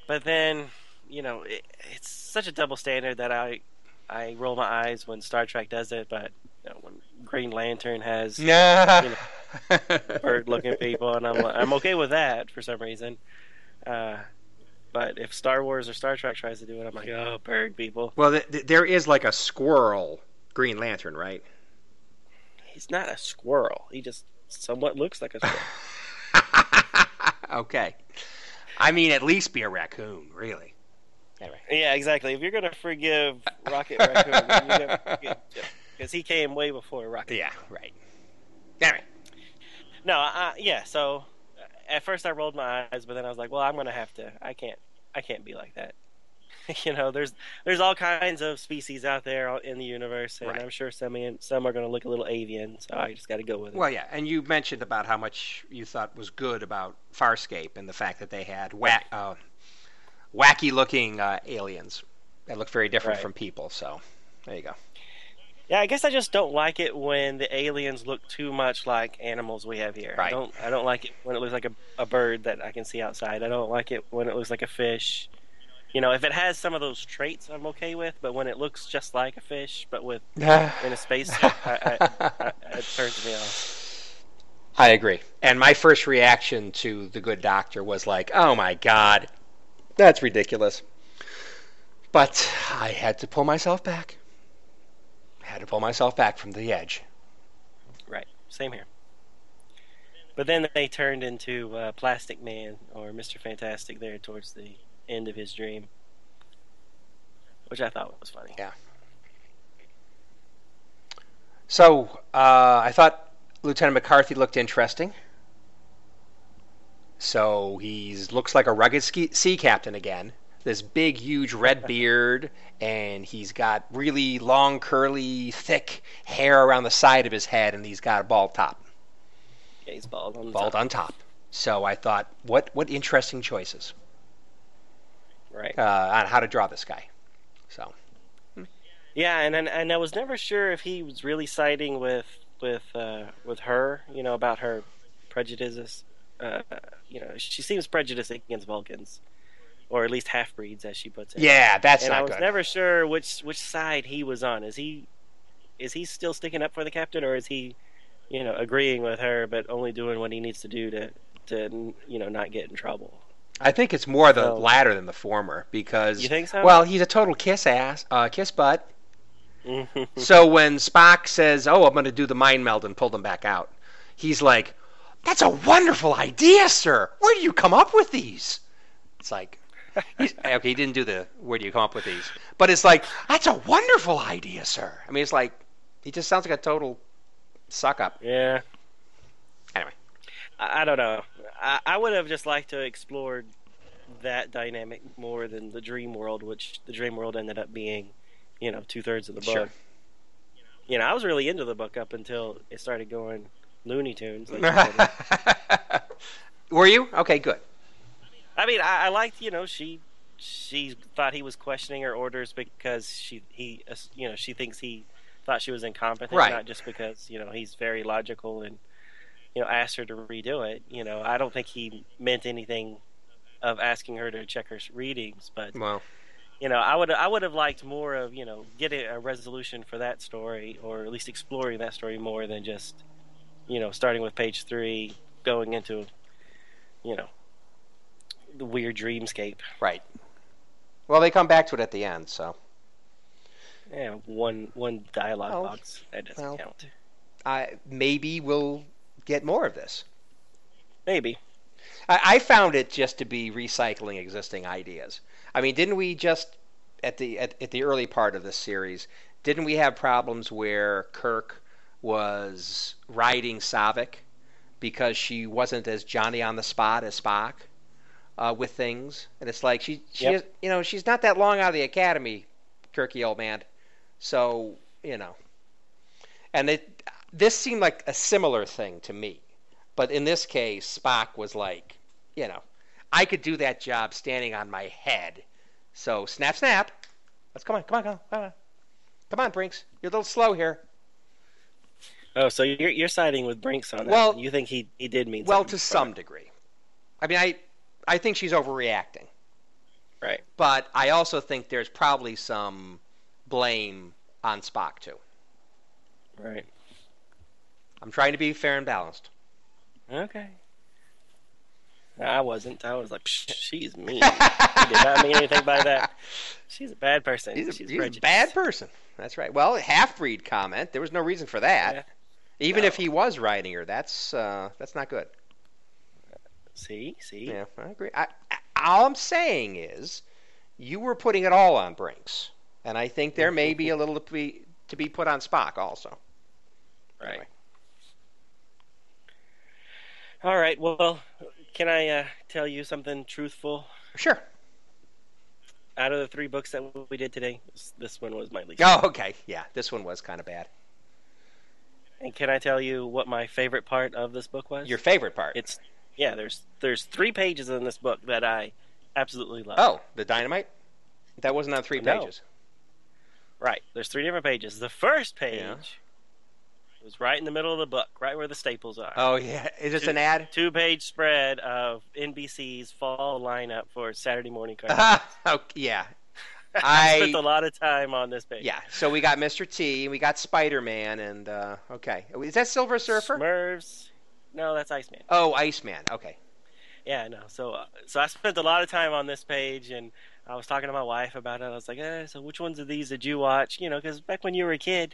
But then, you know, it, it's such a double standard that I I roll my eyes when Star Trek does it, but you know, when Green Lantern has Yeah. bird-looking people, and I'm I'm okay with that for some reason. Uh, but if Star Wars or Star Trek tries to do it, I'm like, oh, bird people. Well, th- th- there is like a squirrel Green Lantern, right? He's not a squirrel. He just somewhat looks like a squirrel. okay. I mean, at least be a raccoon, really. Anyway. yeah, exactly. If you're gonna forgive Rocket Raccoon, then you gotta forgive because he came way before Rocket. Yeah, right. Anyway. No, I, yeah. So at first I rolled my eyes, but then I was like, well, I'm gonna have to. I can't. I can't be like that. you know, there's there's all kinds of species out there in the universe, and Right. I'm sure some some are gonna look a little avian. So I just got to go with it. Well, yeah, and you mentioned about how much you thought was good about Farscape and the fact that they had whack, uh, wacky-looking uh, aliens that look very different Right. from people. So there you go. Yeah, I guess I just don't like it when the aliens look too much like animals we have here. I don't I don't like it when it looks like a, a bird that I can see outside. I don't like it when it looks like a fish. You know, if it has some of those traits, I'm okay with. But when it looks just like a fish, but with in a space, I, I, I, it turns me off. I agree. And my first reaction to The Good Doctor was like, oh my god, that's ridiculous. But I had to pull myself back. Had to pull myself back from the edge. Right. Same here. But then they turned into uh, Plastic Man or Mister Fantastic there towards the end of his dream, which I thought was funny. Yeah. So uh, I thought Lieutenant McCarthy looked interesting. So he looks like a rugged ski, sea captain again. This big, huge red beard, and he's got really long, curly, thick hair around the side of his head, and he's got a bald top, Yeah, he's bald on bald top. on top. So I thought, what what interesting choices Right. uh, on how to draw this guy. So Yeah, and, and and I was never sure if he was really siding with with uh, with her, you know, about her prejudices. Uh, you know, she seems prejudiced against Vulcans, or at least half breeds, as she puts it. Yeah, that's and not I was good. never sure which which side he was on. Is he is he still sticking up for the captain, or is he, you know, agreeing with her but only doing what he needs to do to to you know not get in trouble? I think it's more the So- latter than the former because You think so? well, he's a total kiss ass, uh, kiss butt. So when Spock says, "Oh, I'm going to do the mind meld and pull them back out," he's like, "That's a wonderful idea, sir. Where do you come up with these?" It's like, Eh, okay, he didn't do the "Where do you come up with these," but it's like, "That's a wonderful idea, sir." I mean, it's like he just sounds like a total suck up. yeah. Anyway. I, I don't know. I, I would have just liked to explore that dynamic more than the dream world, which the dream world ended up being, you know, two thirds of the book. Sure. You know, I was really into the book up until it started going Looney Tunes. Like. Were you okay? Good. I mean, I, I liked, you know, she she thought he was questioning her orders because she he you know she thinks he thought she was incompetent, Right. not just because you know he's very logical and you know asked her to redo it. You know, I don't think he meant anything of asking her to check her readings, but Well, you know, I would I would have liked more of you know getting a resolution for that story, or at least exploring that story more than just you know starting with page three, going into you know the weird dreamscape. right. Well, they come back to it at the end, so Yeah, one one dialogue Oh, box that doesn't well. count. I maybe we'll get more of this. Maybe. I, I found it just to be recycling existing ideas. I mean, didn't we just at the at, at the early part of this series? Didn't we have problems where Kirk was riding Saavik because she wasn't as Johnny on the spot as Spock uh, with things? And it's like she she Yep. you know she's not that long out of the academy, Kirky old man. So you know, and it this seemed like a similar thing to me. But in this case, Spock was like, you know, I could do that job standing on my head. So snap, snap. Let's come on, come on, come on, come on, come on, Brinks. You're a little slow here. Oh, so you're you're siding with Brinks on that? Well- you think he he did mean Well, to some her. degree. I mean, I, I think she's overreacting, right? but I also think there's probably some blame on Spock too. Right. I'm trying to be fair and balanced. Okay. I wasn't. I was like, she's mean. I did not mean anything by that. She's a bad person. He's a, she's he's a bad person. That's right. Well, half breed comment. There was no reason for that. Yeah. Even No. if he was riding her, that's uh, that's not good. See, see. Yeah, I agree. I, I, all I'm saying is, you were putting it all on Brinks, and I think there may be a little to be to be put on Spock also. Right. Anyway. All right. Well, can I uh, tell you something truthful? Sure. Out of the three books that we did today, this, this one was my least. Oh, okay. Yeah, this one was kind of bad. And can I tell you what my favorite part of this book was? Your favorite part? It's yeah. There's there's three pages in this book that I absolutely love. oh, the dynamite. That wasn't on three No. pages. Right. There's three different pages. The first page Yeah. was right in the middle of the book, right where the staples are. Oh yeah, is this Two- an ad? Two page spread of NBC's fall lineup for Saturday morning cartoons. oh, yeah. I spent a lot of time on this page. yeah. So we got Mr. T, and we got Spider Man, and uh, okay, is that Silver Surfer? Smurfs. No, that's Iceman. Oh, Iceman. Okay. Yeah, no. So, uh, so I spent a lot of time on this page, and I was talking to my wife about it. I was like, eh, "So, which ones of these did you watch?" You know, because back when you were a kid,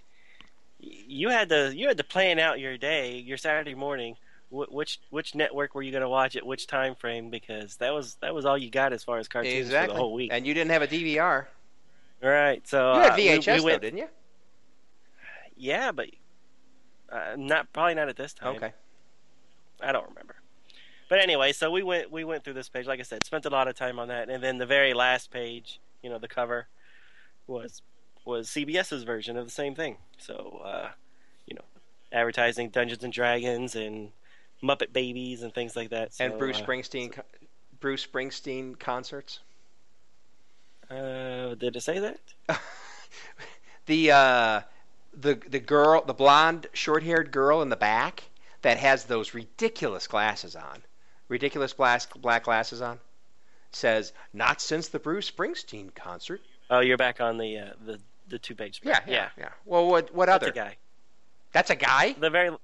you had to you had to plan out your day, your Saturday morning. Wh- which which network were you going to watch at which time frame? Because that was that was all you got as far as cartoons Exactly. for the whole week. And you didn't have a DVR. right. So You had uh, we- VHS we though, didn't you? Yeah, but uh, not probably not at this time. Okay. I don't remember. But anyway, so we went we went through this page. Like I said, spent a lot of time on that, and then the very last page, you know, the cover was was CBS's version of the same thing. So, uh, you know, advertising Dungeons and Dragons and Muppet Babies and things like that. So, and Bruce uh, Springsteen, Bruce Springsteen concerts. Uh, did it say that? the uh, the the girl, the blonde, short-haired girl in the back. That has those ridiculous glasses on, ridiculous black black glasses on, says not since the Bruce Springsteen concert. Oh, you're back on the uh, the the two page Yeah, spread. yeah, yeah. Well, what what That's other? a guy. That's a guy. The very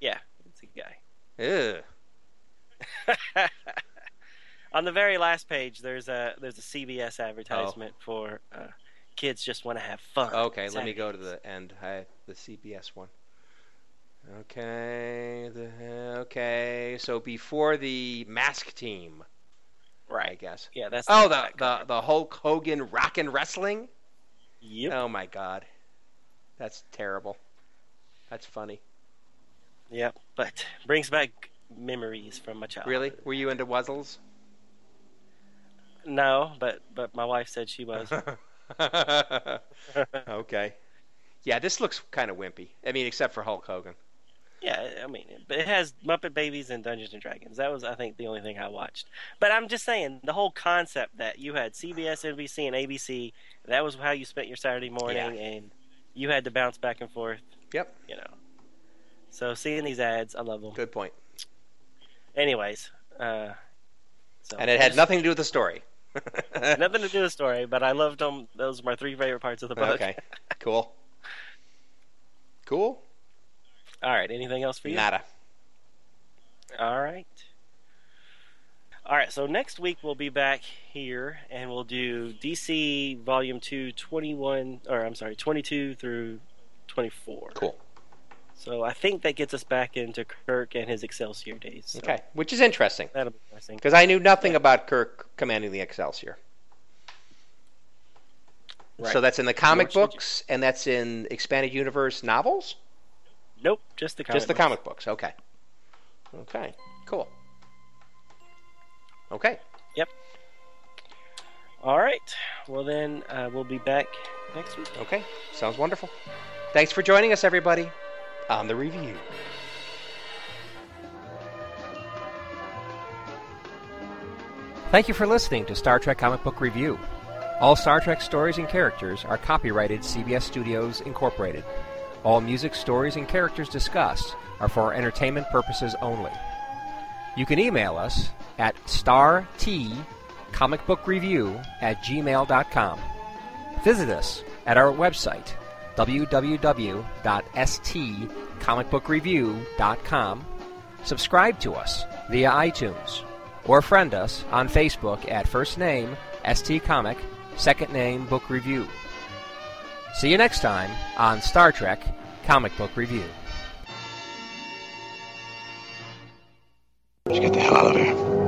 yeah, it's a guy. Ugh. On the very last page, there's a there's a CBS advertisement for uh, kids just want to have fun. Oh. Okay, let me go to the end. I, the CBS one. Okay, the okay. So before the mask team, Right. I guess. Yeah, that's Oh, the the, the Hulk Hogan Rock and Wrestling. Yep. Oh my God, that's terrible. That's funny. Yep. But brings back memories from my childhood. Really? Were you into Wuzzles? No, but but my wife said she was. okay. Yeah, this looks kind of wimpy. I mean, except for Hulk Hogan. Yeah, I mean, but it has Muppet Babies and Dungeons and Dragons. That was, I think, the only thing I watched. But I'm just saying, the whole concept that you had CBS, NBC, and ABC. That was how you spent your Saturday morning, Yeah. and you had to bounce back and forth. Yep. You know. So seeing these ads, I love them. Good point. Anyways, uh, so And it had nothing to do with the story. nothing to do with the story, but I loved them. Those were my three favorite parts of the book. Okay. Cool. Cool. All right. Anything else for you? Nada. All right. All right, so next week we'll be back here and we'll do DC Volume 2, 21, or I'm sorry, 22 through 24. Cool. So I think that gets us back into Kirk and his Excelsior days. So Okay. Which is interesting That'll be interesting. because I knew nothing about Kirk commanding the Excelsior. Right. So that's in the comic you. books and that's in expanded universe novels. Nope, just the comic Just the books. comic books. Okay. Okay. Cool. Okay. Yep. All right. Well, then uh, we'll be back next week. Okay. Sounds wonderful. Thanks for joining us, everybody, on the review. Thank you for listening to Star Trek Comic Book Review. All Star Trek stories and characters are copyrighted CBS Studios Incorporated. All music, stories, and characters discussed are for entertainment purposes only. You can email us at startcomicbookreview at gmail.com. Visit us at our website, www.stcomicbookreview.com. Subscribe to us via iTunes or friend us on Facebook at first name ST Comic, second name Book Review. See you next time on Star Trek Comic Book Review. Let's get the hell out of here.